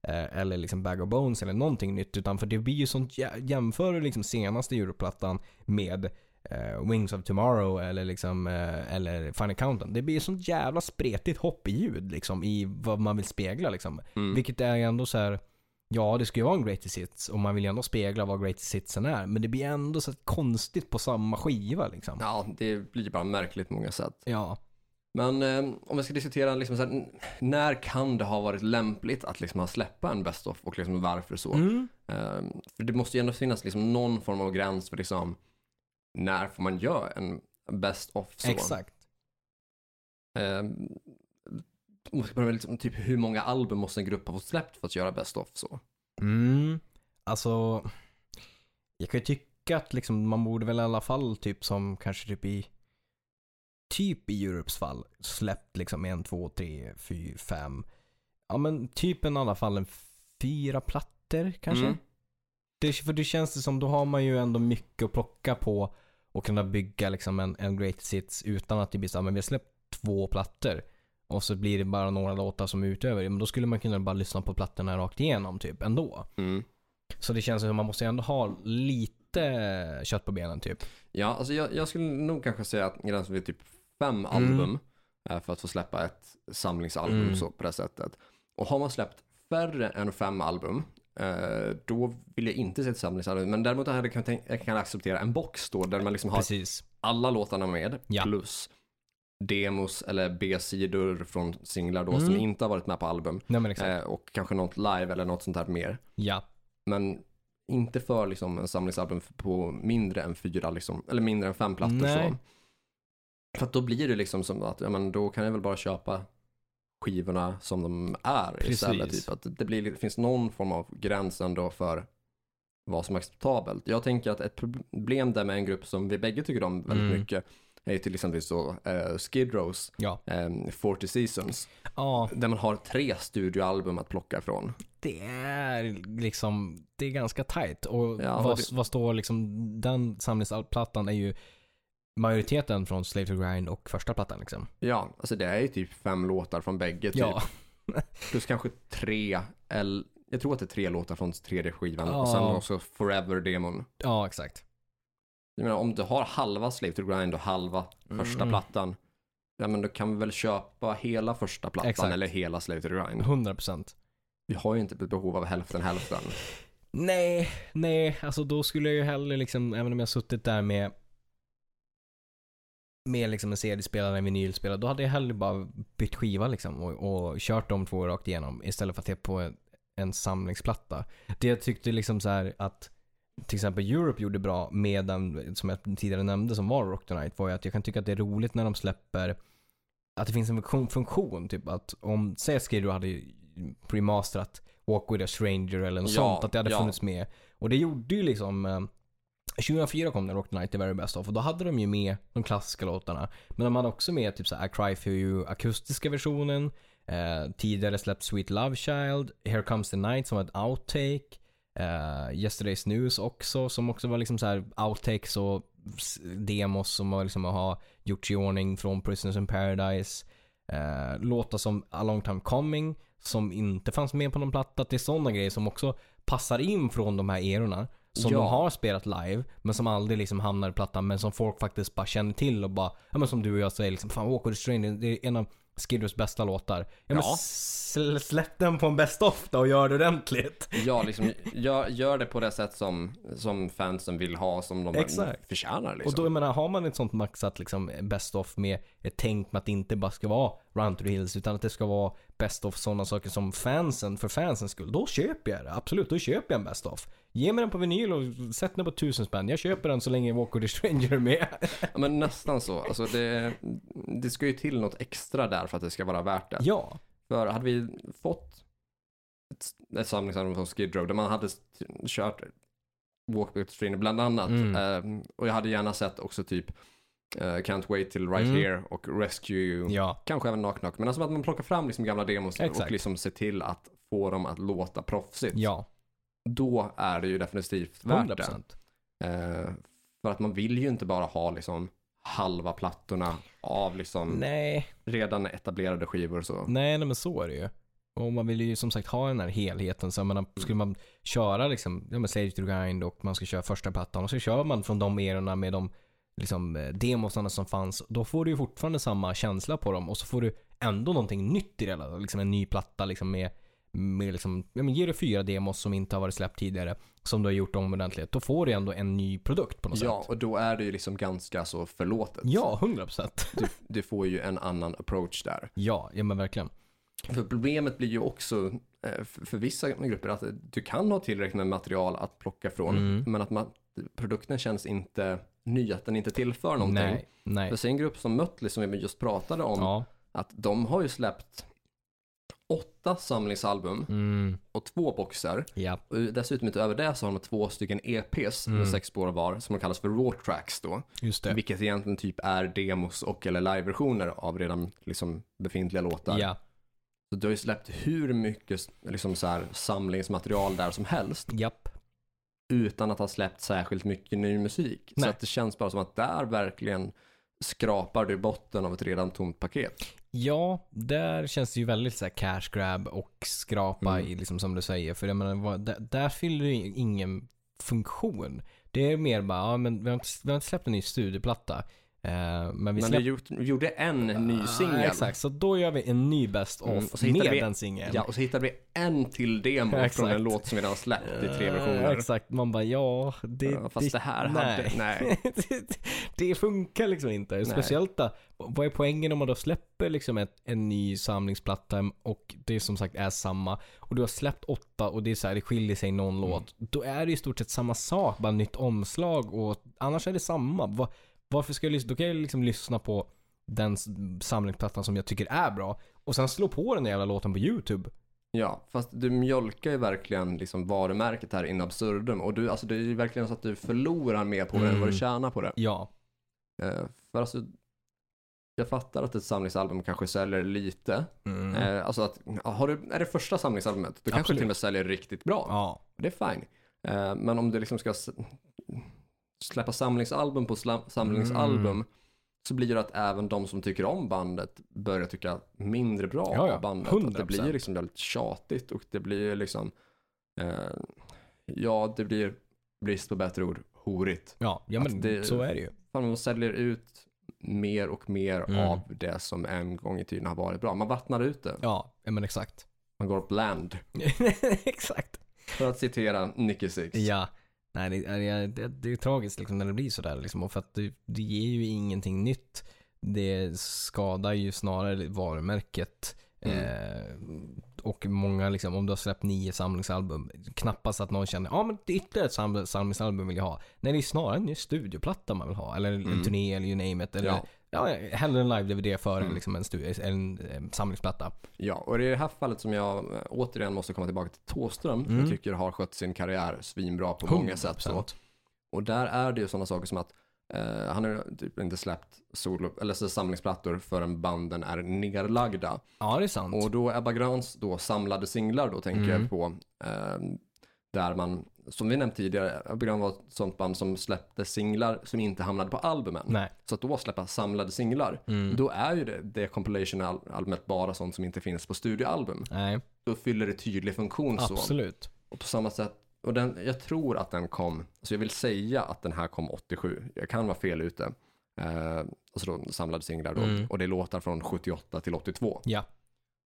eh, eller liksom Bag of Bones eller någonting nytt, utan för det blir ju sånt, jä- jämför liksom senaste Europlattan med eh, Wings of Tomorrow eller liksom, eh, eller Final Countdown. Det blir ju sånt jävla spretigt hopp i ljud liksom, i vad man vill spegla liksom. Mm. Vilket är ändå så här. Ja, det ska ju vara en greatest hits och man vill ju ändå spegla vad greatest hitsen är. Men det blir ändå så konstigt på samma skiva liksom. Ja, det blir bara märkligt på många sätt. Ja. Men eh, om vi ska diskutera liksom så här, när kan det ha varit lämpligt att liksom släppa en best of och liksom varför så? Mm. Eh, för det måste ju ändå finnas liksom någon form av gräns för liksom när får man göra en best of så? Exakt. Eh, ska liksom, typ hur många album måste en grupp ha fått släppt för att göra best of så? Mm. Alltså, jag kan ju tycka att liksom man borde väl i alla fall typ som kanske typ i typ i Europes fall släppt liksom en, två, tre, fyra, fem. Ja men typ en i alla fall en fyra plattor kanske. Mm. Det, för det känns det som, då har man ju ändå mycket att plocka på och kunna bygga liksom en, en great hits utan att det blir så men vi har släppt två plattor och så blir det bara några låtar som är utöver. Men då skulle man kunna bara lyssna på plattorna rakt igenom typ ändå. Mm. Så det känns som att man måste ändå ha lite kött på benen typ. Ja, alltså jag, jag skulle nog kanske säga att gränsen vid typ fem Mm. album eh, för att få släppa ett samlingsalbum Mm. så på det sättet. Och har man släppt färre än fem album, eh, då vill jag inte se ett samlingsalbum. Men däremot hade jag kan, jag kan acceptera en box då, där man liksom har Precis. alla låtarna med, Ja. plus demos eller B-sidor från singlar då Mm. som inte har varit med på album. Nej. Eh, och kanske något live eller något sånt här mer. Ja. Men inte för liksom en samlingsalbum på mindre än fyra, liksom, eller mindre än fem plattor. Nej. Så. För att då blir det liksom som att, ja men då kan jag väl bara köpa skivorna som de är Precis. istället. Typ. Att det, blir, det finns någon form av gräns ändå för vad som är acceptabelt. Jag tänker att ett problem där med en grupp som vi bägge tycker om väldigt Mm. mycket är till exempel så uh, Skid Rows, Ja. um, 40 Seasons, Ja, där man har tre studioalbum att plocka från. det är liksom, det är ganska tight. Och Ja, vad, det- vad står liksom, den samlingsplattan är ju majoriteten från Slave to Grind och första plattan liksom. Ja, alltså det är ju typ fem låtar från bägge typ. Ja. Plus kanske tre, eller jag tror att det är tre låtar från tredje skivan Ja. och sen också Forever-demon. Ja, exakt. Jag menar om du har halva Slave to Grind och halva första Mm. plattan, ja men då kan vi väl köpa hela första plattan Exakt. eller hela Slave to Grind. 100%. Vi har ju inte ett behov av hälften hälften. Nej, nej, alltså då skulle jag ju hellre liksom, även om jag suttit där med med liksom en CD-spelare, en vinylspelare, då hade jag hellre bara bytt skiva liksom och, och kört de två rakt igenom istället för att det är på en, en samlingsplatta. Det jag tyckte liksom så här att till exempel Europe gjorde bra med den, som jag tidigare nämnde, som var Rock the Night, var ju att jag kan tycka att det är roligt när de släpper att det finns en funktion, funktion typ att om, säg Row hade remasterat Walk with a stranger eller något Ja, sånt, att det hade ja. funnits med. Och det gjorde ju liksom eh, 2004 kom den Rock the Night, The Very Best of och då hade de ju med de klassiska låtarna. Men de hade också med typ så här, I Cry For You akustiska versionen. Eh, tidigare släppt Sweet Love Child, Here Comes the Night som var ett outtake. Eh, Yesterday's News också som också var liksom så här outtakes och demos som var liksom har gjorts i ordning från Prisoners in Paradise. Eh, låtar som A Long Time Coming som inte fanns med på någon platta. Det är sådana grejer som också passar in från de här erorna. Som Ja. de har spelat live, men som aldrig liksom hamnar i plattan, men som folk faktiskt bara känner till och bara, ja men som du och jag säger liksom, fan Walk with a Stranger, det är en av Skid Rows bästa låtar. Ja, men Ja. sl- släpp den på en best of då och gör det ordentligt. Ja, liksom gör, gör det på det sätt som, som fansen vill ha, som de Exakt. förtjänar liksom. Och då jag menar, har man ett sånt maxat liksom best of med ett tänk med att det inte bara ska vara Run to the Hills utan att det ska vara best of sådana saker som fansen, för fansens skull. Då köper jag det. Absolut, då köper jag en best of. Ge mig den på vinyl och sätt den på tusen spänn. Jag köper den så länge Walk with the Stranger är med. Ja, men nästan så. Alltså det, det ska ju till något extra där för att det ska vara värt det. ja. För hade vi fått ett, ett samlingsalbum från Skid Row där man hade kört Walk Back to Strainer bland annat. Mm. Eh, och jag hade gärna sett också typ eh, Can't Wait Till Right Mm. Here och Rescue. Ja, Kanske även Knock Knock. Men alltså att man plockar fram liksom gamla demos Exakt. och liksom ser till att få dem att låta proffsigt. ja. Då är det ju definitivt värt 100%. det. Eh, för att man vill ju inte bara ha liksom halva plattorna av liksom Nej, redan etablerade skivor så. nej, nej men så är det ju. Och man vill ju som sagt ha den här helheten. Så menar, skulle man köra liksom, ja men to the Grind och man ska köra första plattan och så kör man från de erorna med de liksom eh, demosarna som fanns. Då får du ju fortfarande samma känsla på dem och så får du ändå någonting nytt i det hela. Liksom en ny platta liksom med, med liksom, ja men ger du fyra demos som inte har varit släppt tidigare, som du har gjort om ordentligt, då får du ändå en ny produkt på något Ja, sätt. och då är det ju liksom ganska så förlåtet. Ja, 100%. Du, du får ju en annan approach där. Ja, ja men verkligen. För problemet blir ju också eh, för, för vissa grupper att du kan ha tillräckligt med material att plocka från, Mm. men att man, produkten känns inte ny, att den inte tillför någonting. Nej, nej. För se en grupp som Mötley som vi just pratade om, Ja. att de har ju släppt åtta samlingsalbum Mm, och två boxar. ja. Och dessutom utöver det så har de två stycken EPs Mm. med sex spår var som kallas för raw tracks då. Just det. Vilket egentligen typ är demos och eller live-versioner av redan liksom befintliga låtar. Ja. Så du har ju släppt hur mycket liksom så här, samlingsmaterial där som helst Japp. Utan att ha släppt särskilt mycket ny musik. Så Nej. att det känns bara som att där verkligen skrapar du botten av ett redan tomt paket. Ja, där känns det ju väldigt så här cash grab och skrapa Mm. i, liksom som du säger. För jag menar, där, där fyller det ingen funktion. Det är mer bara, ja men vi har inte, vi har inte släppt en ny studioplatta. Eh, men vi Men vi gjort, gjorde en ny singel. exakt, så då gör vi en ny best of Mm, och så hittar med vi- den singeln. Ja, och så hittade vi en till demo från en låt som vi redan släppt i tre Eh, versioner. exakt, man bara ja, det, Ja, fast det här hade- nej. det, det funkar liksom inte. Speciellt då, vad är poängen om man då släpper liksom ett, en ny samlingsplatta och det som sagt är samma och du har släppt åtta och det är så här, det skiljer sig någon Mm. låt. Då är det i stort sett samma sak, bara nytt omslag och annars är det samma. Va, varför ska jag lyssna? Då kan jag liksom lyssna på den samlingsplattan som jag tycker är bra och sen slå på den där jävla låten på YouTube. Ja, fast du mjölkar ju verkligen liksom varumärket här in absurdum. Och du, alltså det är ju verkligen så att du förlorar mer på det än vad Mm. du tjänar på det. Ja. Eh, för alltså, jag fattar att ett samlingsalbum kanske säljer lite. Mm. Eh, alltså att, har du, är det första samlingsalbumet, då kanske Absolut. till och med säljer riktigt bra. Ja. Det är fine. Eh, men om du liksom ska släppa samlingsalbum på samlingsalbum Mm. så blir det att även de som tycker om bandet börjar tycka mindre bra Ja, ja. om bandet. Att det 100%. blir liksom väldigt tjatigt och det blir liksom, eh, ja det blir brist på bättre ord, horigt. Ja, ja men det- så är det ju. Man säljer ut mer och mer Mm. av det som en gång i tiden har varit bra. Man vattnar ut det. Ja, ja men exakt. Man går bland. exakt. För att citera Nicky Six. Ja. Nej, det, är- det, det är tragiskt liksom när det blir sådär liksom. Och för att det, det ger ju ingenting nytt. Det skadar ju snarare varumärket. Mm. Eh, och många liksom, om du har släppt nio samlingsalbum, knappast att någon känner ja men det är ytterligare ett sam- samlingsalbum vill jag ha. Nej det är snarare en ny studioplatta man vill ha. Eller en Mm. turné eller you name it. Eller, Ja. Ja. hellre en live-DVD före Mm. liksom en, en, en samlingsplatta. Ja, och det är i det här fallet som jag eh, återigen måste komma tillbaka till Thåström, som Mm. jag tycker har skött sin karriär svinbra på många sätt. Så. 100%. Och där är det ju sådana saker som att eh, han har typ inte släppt solo, eller samlingsplattor förrän banden är nerlagda. Ja det är sant. Och då Ebba Gröns då samlade singlar då tänker Mm. jag på, eh, där man, som vi nämnt tidigare, Grön var ett sånt band som släppte singlar som inte hamnade på albumen. Nej. Så att då släppa samlade singlar, Mm. då är ju det, det compilation-albumet bara sånt som inte finns på studioalbum. Nej, Då fyller det tydlig funktion så. absolut. Och på samma sätt, och den, jag tror att den kom, så jag vill säga att den här kom 87, jag kan vara fel ute. Eh, alltså då samlade singlar då, Mm. och det är låtar från 78 till 82. Ja.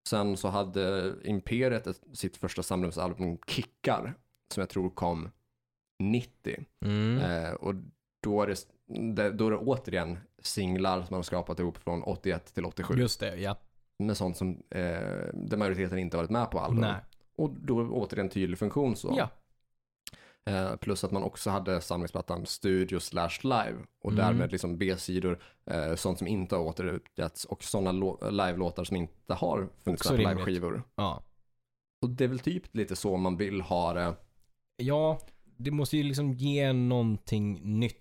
Sen så hade Imperiet sitt första samlingsalbum Kickar, som jag tror kom 90. Mm. Eh, och då är, det, då är det återigen singlar som man har skapat ihop från 81 till 87. Just det, ja. Med sånt som eh, där majoriteten inte varit med på album. Nej. Och då återigen tydlig funktion så. Ja. Eh, plus att man också hade samlingsplattan Studio slash live. Och Mm. därmed liksom B-sidor, eh, sånt som inte har återutgetts och sådana lå- live-låtar som inte har funnits på live-skivor. Ja. Och det är väl typ lite så man vill ha det. Ja, det måste ju liksom ge någonting nytt.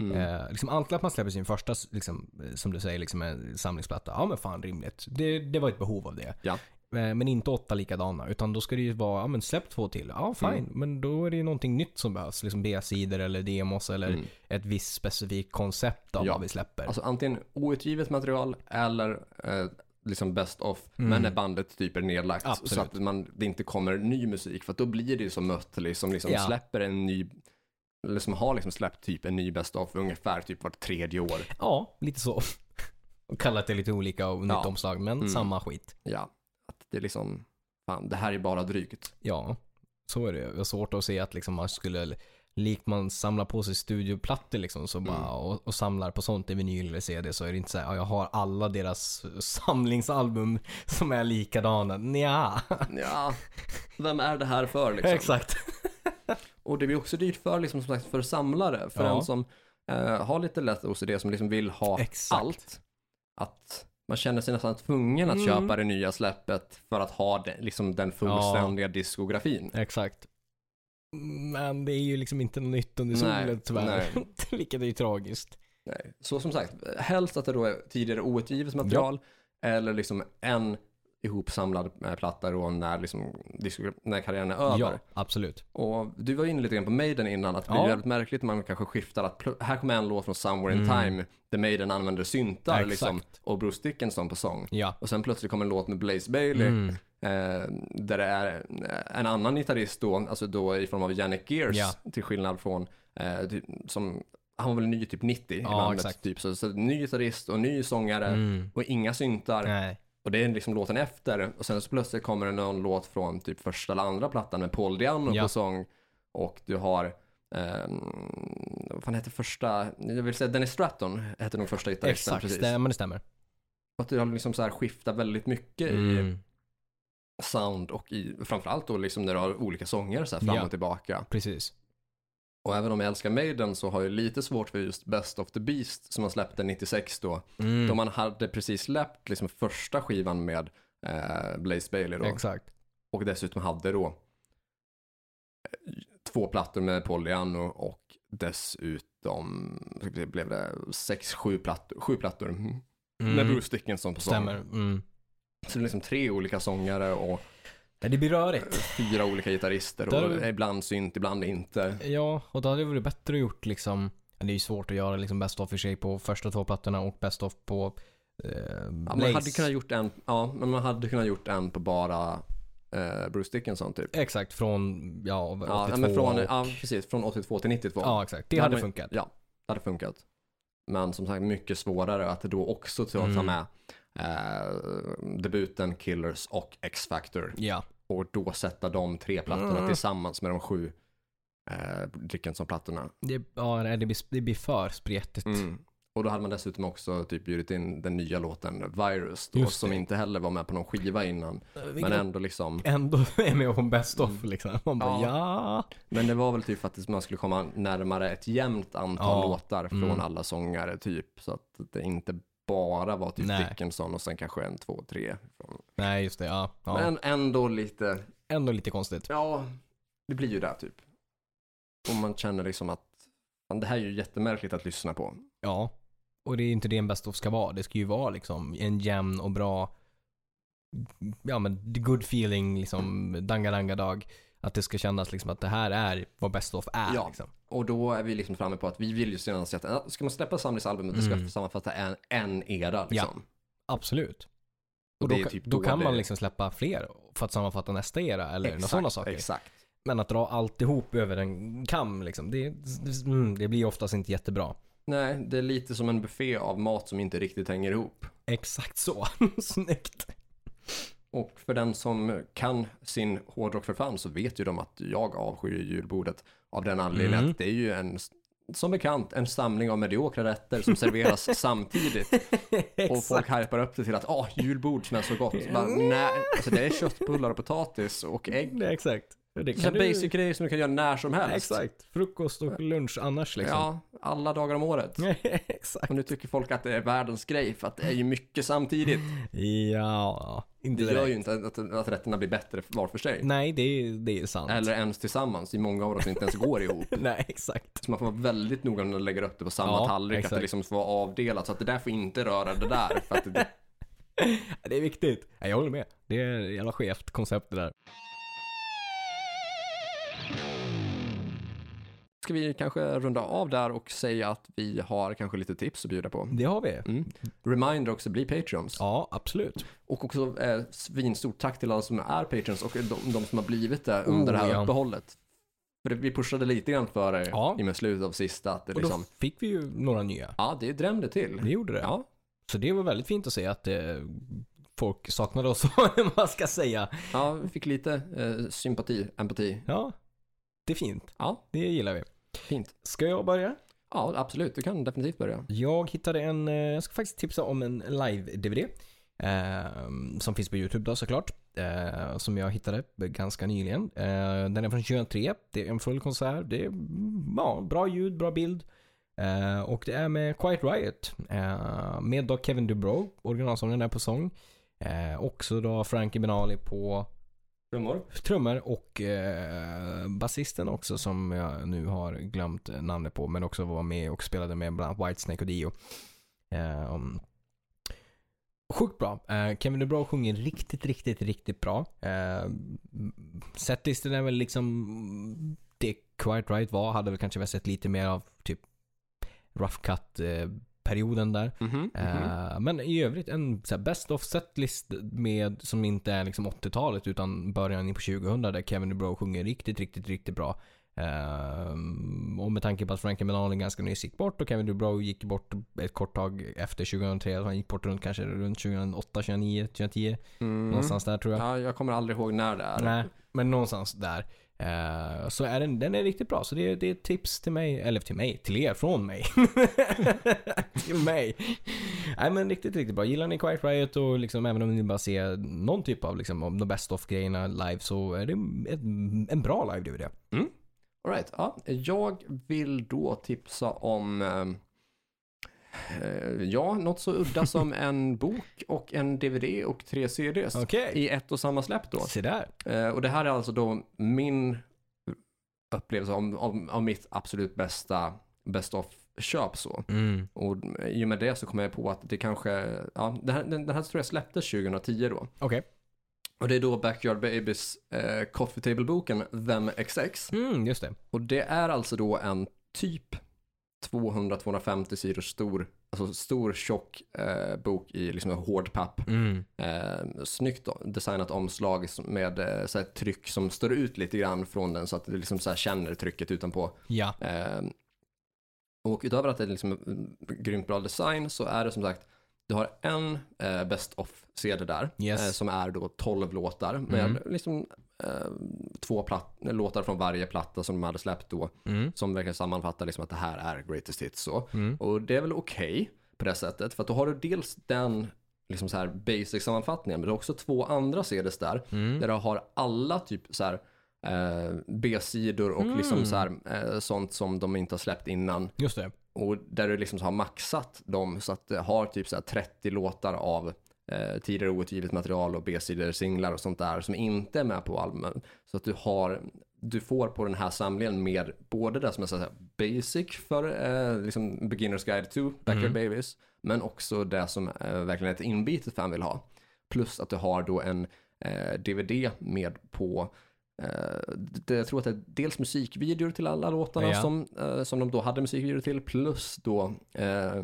Mm. Eh, liksom antingen att man släpper sin första, liksom, eh, som du säger, liksom en samlingsplatta. Ja men fan rimligt. Det, det var ett behov av det. Ja. Eh, Men inte åtta likadana. Utan då ska det ju vara, ja men släpp två till. Ja fine. Mm. Men då är det ju någonting nytt som behövs. Liksom B-sidor eller demos eller Mm. ett visst specifikt koncept av Ja. vad vi släpper. Alltså antingen outgivet material eller eh, liksom best of, Mm. men när bandet typ är nedlagt. Absolut. Så att man, det inte kommer ny musik, för att då blir det ju som Mötley som liksom Ja. släpper en ny, eller som har liksom släppt typ en ny best of ungefär typ vart tredje år. Ja, lite så. Och kallat det lite olika och nytt Ja. omslag, men Mm. samma skit. Ja, att det är liksom, fan det här är bara drygt. Ja, så är det. Jag har svårt att se att liksom man skulle, likt man samlar på sig studioplattor liksom, så bara, Mm. och, och samlar på sånt i vinyl eller CD, så är det inte så här, ja, jag har alla deras samlingsalbum som är likadana. Nja. Ja, vem är det här för liksom? Exakt. Och det blir också dyrt för, liksom, som sagt, för samlare. För Ja. en som eh, har lite lätt OCD, som liksom vill ha Exakt. allt. Att man känner sig nästan tvungen att Mm. köpa det nya släppet för att ha den, liksom den fullständiga diskografin. Exakt. Men det är ju liksom inte något nytt under solen tyvärr. nej. Vilket är ju tragiskt. Nej. Så som sagt, helst att det då är tidigare outgivet material eller liksom en ihopsamlad eh, platta då när, liksom, när karriären är över. Ja, absolut. Och du var inne lite grann på Maiden innan, att det blir Ja. väldigt märkligt när man kanske skiftar att här kommer en låt från Somewhere in Mm. Time där Maiden använder syntar liksom, och Bruce Dickinson på sång. Ja. Och sen plötsligt kommer en låt med Blaze Bailey Mm. eh, där det är en annan gitarrist då, alltså då i form av Janik Gears Ja. till skillnad från eh, typ, som han var väl ny typ 90 i Ja, bandet, exakt. typ. Så, så ny gitarrist och ny sångare Mm. och inga syntar. Nej. Och det är liksom låten efter. Och sen så plötsligt kommer det någon låt från typ första eller andra plattan med Paul Diano Ja. på sång. Och du har, ehm, vad fan heter första, jag vill säga Dennis Stratton hette nog första gitarristen. Exakt, precis. men det stämmer. Och att du har liksom så här skiftat väldigt mycket i Mm. sound och i, framförallt då liksom när du har olika sånger så här fram Ja. och tillbaka. Precis. Och även om jag älskar Maiden så har jag lite svårt för just Best of the Beast som man släppte 96 då. Mm. Då man hade precis släppt liksom första skivan med eh, Blaze Bailey då. Exakt. Och dessutom hade då eh, två plattor med Paul Diano och dessutom blev det sex, sju plattor, sju plattor mm. med. Bruce Dickinson på sång. Stämmer. Mm. Så det är liksom tre olika sångare och Det blir rörigt. fyra olika gitarrister och Där- ibland synt, ibland inte. Ja, och då hade det varit bättre att gjort liksom, det är ju svårt att göra liksom best of i sig på första två plattorna och best of på eh, Ja, Blaze. man hade kunnat gjort en, ja, men man hade kunnat gjort en på bara eh, Bruce Dickinson typ. Exakt, från, ja, 82 Ja, ja, men från, och, ja, precis, från 82 till 92. ja, exakt. Det hade man- funkat. Ja, det hade funkat. Men som sagt, mycket svårare att då också ta, ta Mm. med debuten Killers och X-Factor. Ja. Och då sätta de tre plattorna Mm. tillsammans med de sju eh, Dickinson-plattorna. Det, ja, det, blir, det blir för spretigt. Mm. Och då hade man dessutom också typ bjudit in den nya låten Virus då, som inte heller var med på någon skiva innan. Vilket Men ändå liksom, ändå är med på best of Mm. liksom. Man bara, Ja. ja. men det var väl typ för att man skulle komma närmare ett jämnt antal Ja. låtar från Mm. alla sångare typ. Så att det inte bara var typ Nej. Dickinson och sen kanske en, två, tre. Från. Nej, just det. Ja. ja. Men ändå lite, Ändå lite konstigt. ja, det blir ju där typ. Och man känner liksom att det här är ju jättemärkligt att lyssna på. Ja. Och det är inte det en best of ska vara. Det ska ju vara liksom en jämn och bra, ja men good feeling liksom, danga dag. Att det ska kännas liksom att det här är vad best of är. Ja. Liksom. Och då är vi liksom framme på att vi vill ju sedan se att ja, ska man släppa samlingsalbumet, det ska Mm. sammanfatta en, en era liksom. Absolut. Och Och då, typ då då kan det- man liksom släppa fler för att sammanfatta nästa era eller några sådana saker. Exakt. Men att dra alltihop över en kam liksom, det, det, mm, det blir oftast inte jättebra. Nej, det är lite som en buffé av mat som inte riktigt hänger ihop. Exakt så. Snyggt. Och för den som kan sin hårdrock för fan så vet ju de att jag avskyr julbordet av den anledningen Mm. att det är ju en, som bekant, en samling av mediokra rätter som serveras samtidigt. Och folk hypar upp det till att åh, julbord som är så gott. Så bara, nej, alltså det är köttbullar och potatis och ägg. Nej, exakt. Det Så här du- basic grejer som du kan göra när som helst. Exakt. Frukost och lunch annars liksom. Ja, alla dagar om året. Exakt. Och nu tycker folk att det är världens grej för att det är ju mycket samtidigt. Ja, inte Det gör direkt. ju inte att, att rätterna blir bättre var för sig. Nej, det är, det är sant. Eller ens tillsammans. I många av dem som inte ens går ihop. Nej, exakt. Så man får vara väldigt noga när man lägger upp det på samma Ja, tallrik. Att exakt. det liksom får vara avdelat. Så att det där får inte röra det där. För att det, Det är viktigt. Ja, Jag håller med. Det är ett jävla skevt koncept det där. Ska vi kanske runda av där och säga att vi har kanske lite tips att bjuda på. Det har vi. Mm. Reminder också, bli Patreons. Ja, absolut. Och också eh, svinstort tack till alla som är Patreons och de, de som har blivit det under Oh, det här ja. uppehållet. För vi pushade lite grann för er Ja. i slutet av sista. Att det Och då liksom, fick vi ju några nya. ja det drämde till. Det gjorde det. Ja, Så det var väldigt fint att se att eh, folk saknade oss, vad man ska säga. ja, vi fick lite eh, sympati, empati. Ja, det är fint. Ja, Det gillar vi. fint. Ska jag börja? Ja, absolut. Du kan definitivt börja. Jag hittade en, eh, jag ska faktiskt tipsa om en live-DVD. Eh, som finns på YouTube då såklart. Eh, som jag hittade ganska nyligen. Eh, den är från 2003. Det är en full konsert. Det är mm, ja, bra ljud, bra bild. Eh, och det är med Quiet Riot. Eh, med då Kevin Dubrow, originalsångaren är på sång. Också då Frankie Benali på Trummor. trummor och eh, basisten också som jag nu har glömt eh, namnet på men också var med och spelade med bland annat Whitesnake och Dio. Eh, um, sjukt bra. Eh, Kevin DeBrow sjunger riktigt, riktigt, riktigt bra. Eh, Setlisten är väl liksom det Quiet Right var. Hade väl kanske väl sett lite mer av typ rough cut eh, perioden där. Mhm, mhm. Eh, men i övrigt en så här, best of setlist med, som inte är liksom 80-talet utan början in på 2000 där Kevin DeBrow sjunger riktigt, riktigt, riktigt bra. Eh, och med tanke på att Frankie Melani ganska nyss gick bort och Kevin DeBrow gick bort ett kort tag efter 2003. så Han gick bort runt kanske runt 2008, 2009, 2010. Mm. Någonstans där tror jag. Ja, jag kommer aldrig ihåg när det är. Nej, men någonstans där. Eh, så är den, den är riktigt bra. Så det, är- det är ett tips till mig, eller till mig, till er, från mig. till mig. Nej men riktigt, riktigt bra. Gillar ni Quiet Riot och liksom även om ni bara ser någon typ av liksom, om de best of grejerna live så är det ett, en bra live-DVD. All right, ja. Jag vill då tipsa om eh, Ja, något så udda som en bok och en DVD och tre CDs Okej. i ett och samma släpp då. Se där. Eh, och det här är alltså då min upplevelse av, av, av mitt absolut bästa best of-köp så. Mm. Och i och med det så kom jag på att det kanske, ja, den här, den, den här tror jag släpptes 2010 då. Okej. Och det är då Backyard Babies eh, Coffee Table-boken Them XX. Mm, just det. Och det är alltså då en typ 200-250 sidor stor, alltså stor tjock eh, bok i liksom hård papp. Mm. Eh, snyggt designat omslag med eh, så tryck som står ut lite grann från den så att du liksom så känner trycket utanpå. Ja. Eh, och utöver att det är liksom en grymt bra design så är det som sagt, du har en eh, Best of-CD där Yes. eh, som är då 12 låtar med Mm. liksom eh, två platt- låtar från varje platta som de hade släppt då Mm. som verkligen sammanfattar liksom att det här är greatest hits så. Mm. Och det är väl okej på det sättet för att då har du dels den liksom så här basic sammanfattningen men du har också två andra CDs där Mm. där du har alla typ så här eh, B-sidor och Mm. liksom så här eh, sånt som de inte har släppt innan Just det. och där du liksom har maxat dem så att det har typ så här 30 låtar av eh, tidigare outgivet material och B-sidor, singlar och sånt där som inte är med på albumen. Så att du har, du får på den här samlingen med både det som är så basic för eh, liksom beginners guide to Backyard Mm. Babies, men också det som eh, verkligen ett inbitet fan vill ha. Plus att du har då en eh, DVD med på Eh, det, jag tror att det är dels musikvideor till alla låtarna Ja. som, eh, som de då hade musikvideor till plus då eh,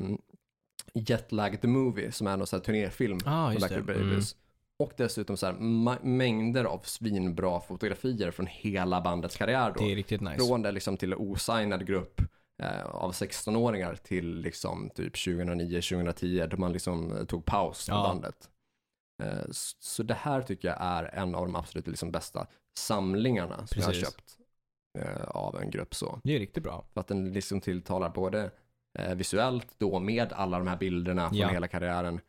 Jetlag the Movie som är någon sån här turnéfilm Ah, just det. Backstreet Babies. Och dessutom så här mängder av svinbra fotografier från hela bandets karriär då. Det är riktigt nice. Från det liksom till osignad grupp eh, av 16-åringar till liksom typ 2009-2010 då man liksom eh, tog paus Ja. bandet. Eh, så det här tycker jag är en av de absolut liksom bästa samlingarna som jag har Precis. köpt eh, av en grupp så. Det är riktigt bra. För att den liksom tilltalar både visuellt då med alla de här bilderna från Ja. hela karriären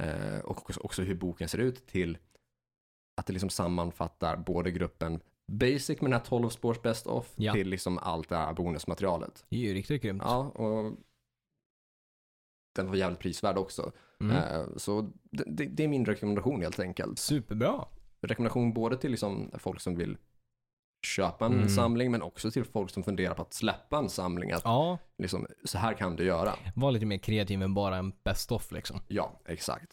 eh, och också, hur boken ser ut till att det liksom sammanfattar både gruppen basic med den här 12 spårs best off Ja. till liksom allt det här bonusmaterialet. Det är ju riktigt grymt. Ja, och den var jävligt prisvärd också. Mm. Eh, Så det, det är min rekommendation helt enkelt. Superbra. Rekommendation både till liksom folk som vill köpa en Mm. samling men också till folk som funderar på att släppa en samling. Att Ja, liksom, så här kan du göra. var lite mer kreativ än bara en best of liksom. Ja, exakt.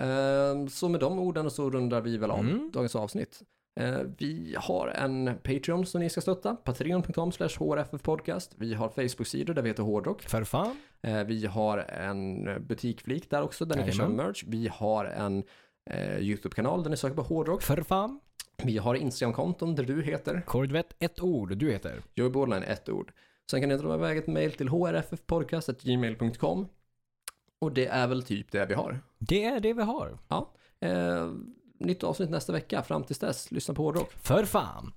Eh, Så med de orden så rundar vi väl av Mm. dagens avsnitt. Eh, Vi har en Patreon som ni ska stötta, patreon.com hrffpodcast. Vi har Facebook-sidor där vi heter Hårdrock. För fan. Eh, Vi har en butikflik där också där ni kan köpa Jajamän. merch. Vi har en eh, YouTube-kanal där ni söker på Hårdrock. För fan. Vi har Instagram-konton där du heter Korvett, ett ord. Du heter. Joey Borderline, ett ord. Sen kan ni dra iväg ett mail till hrffpodcast.gmail.com. Och det är väl typ det vi har. Det är det vi har. Eh, nytt avsnitt nästa vecka. Fram tills dess, lyssna på Hårdrock. För fan.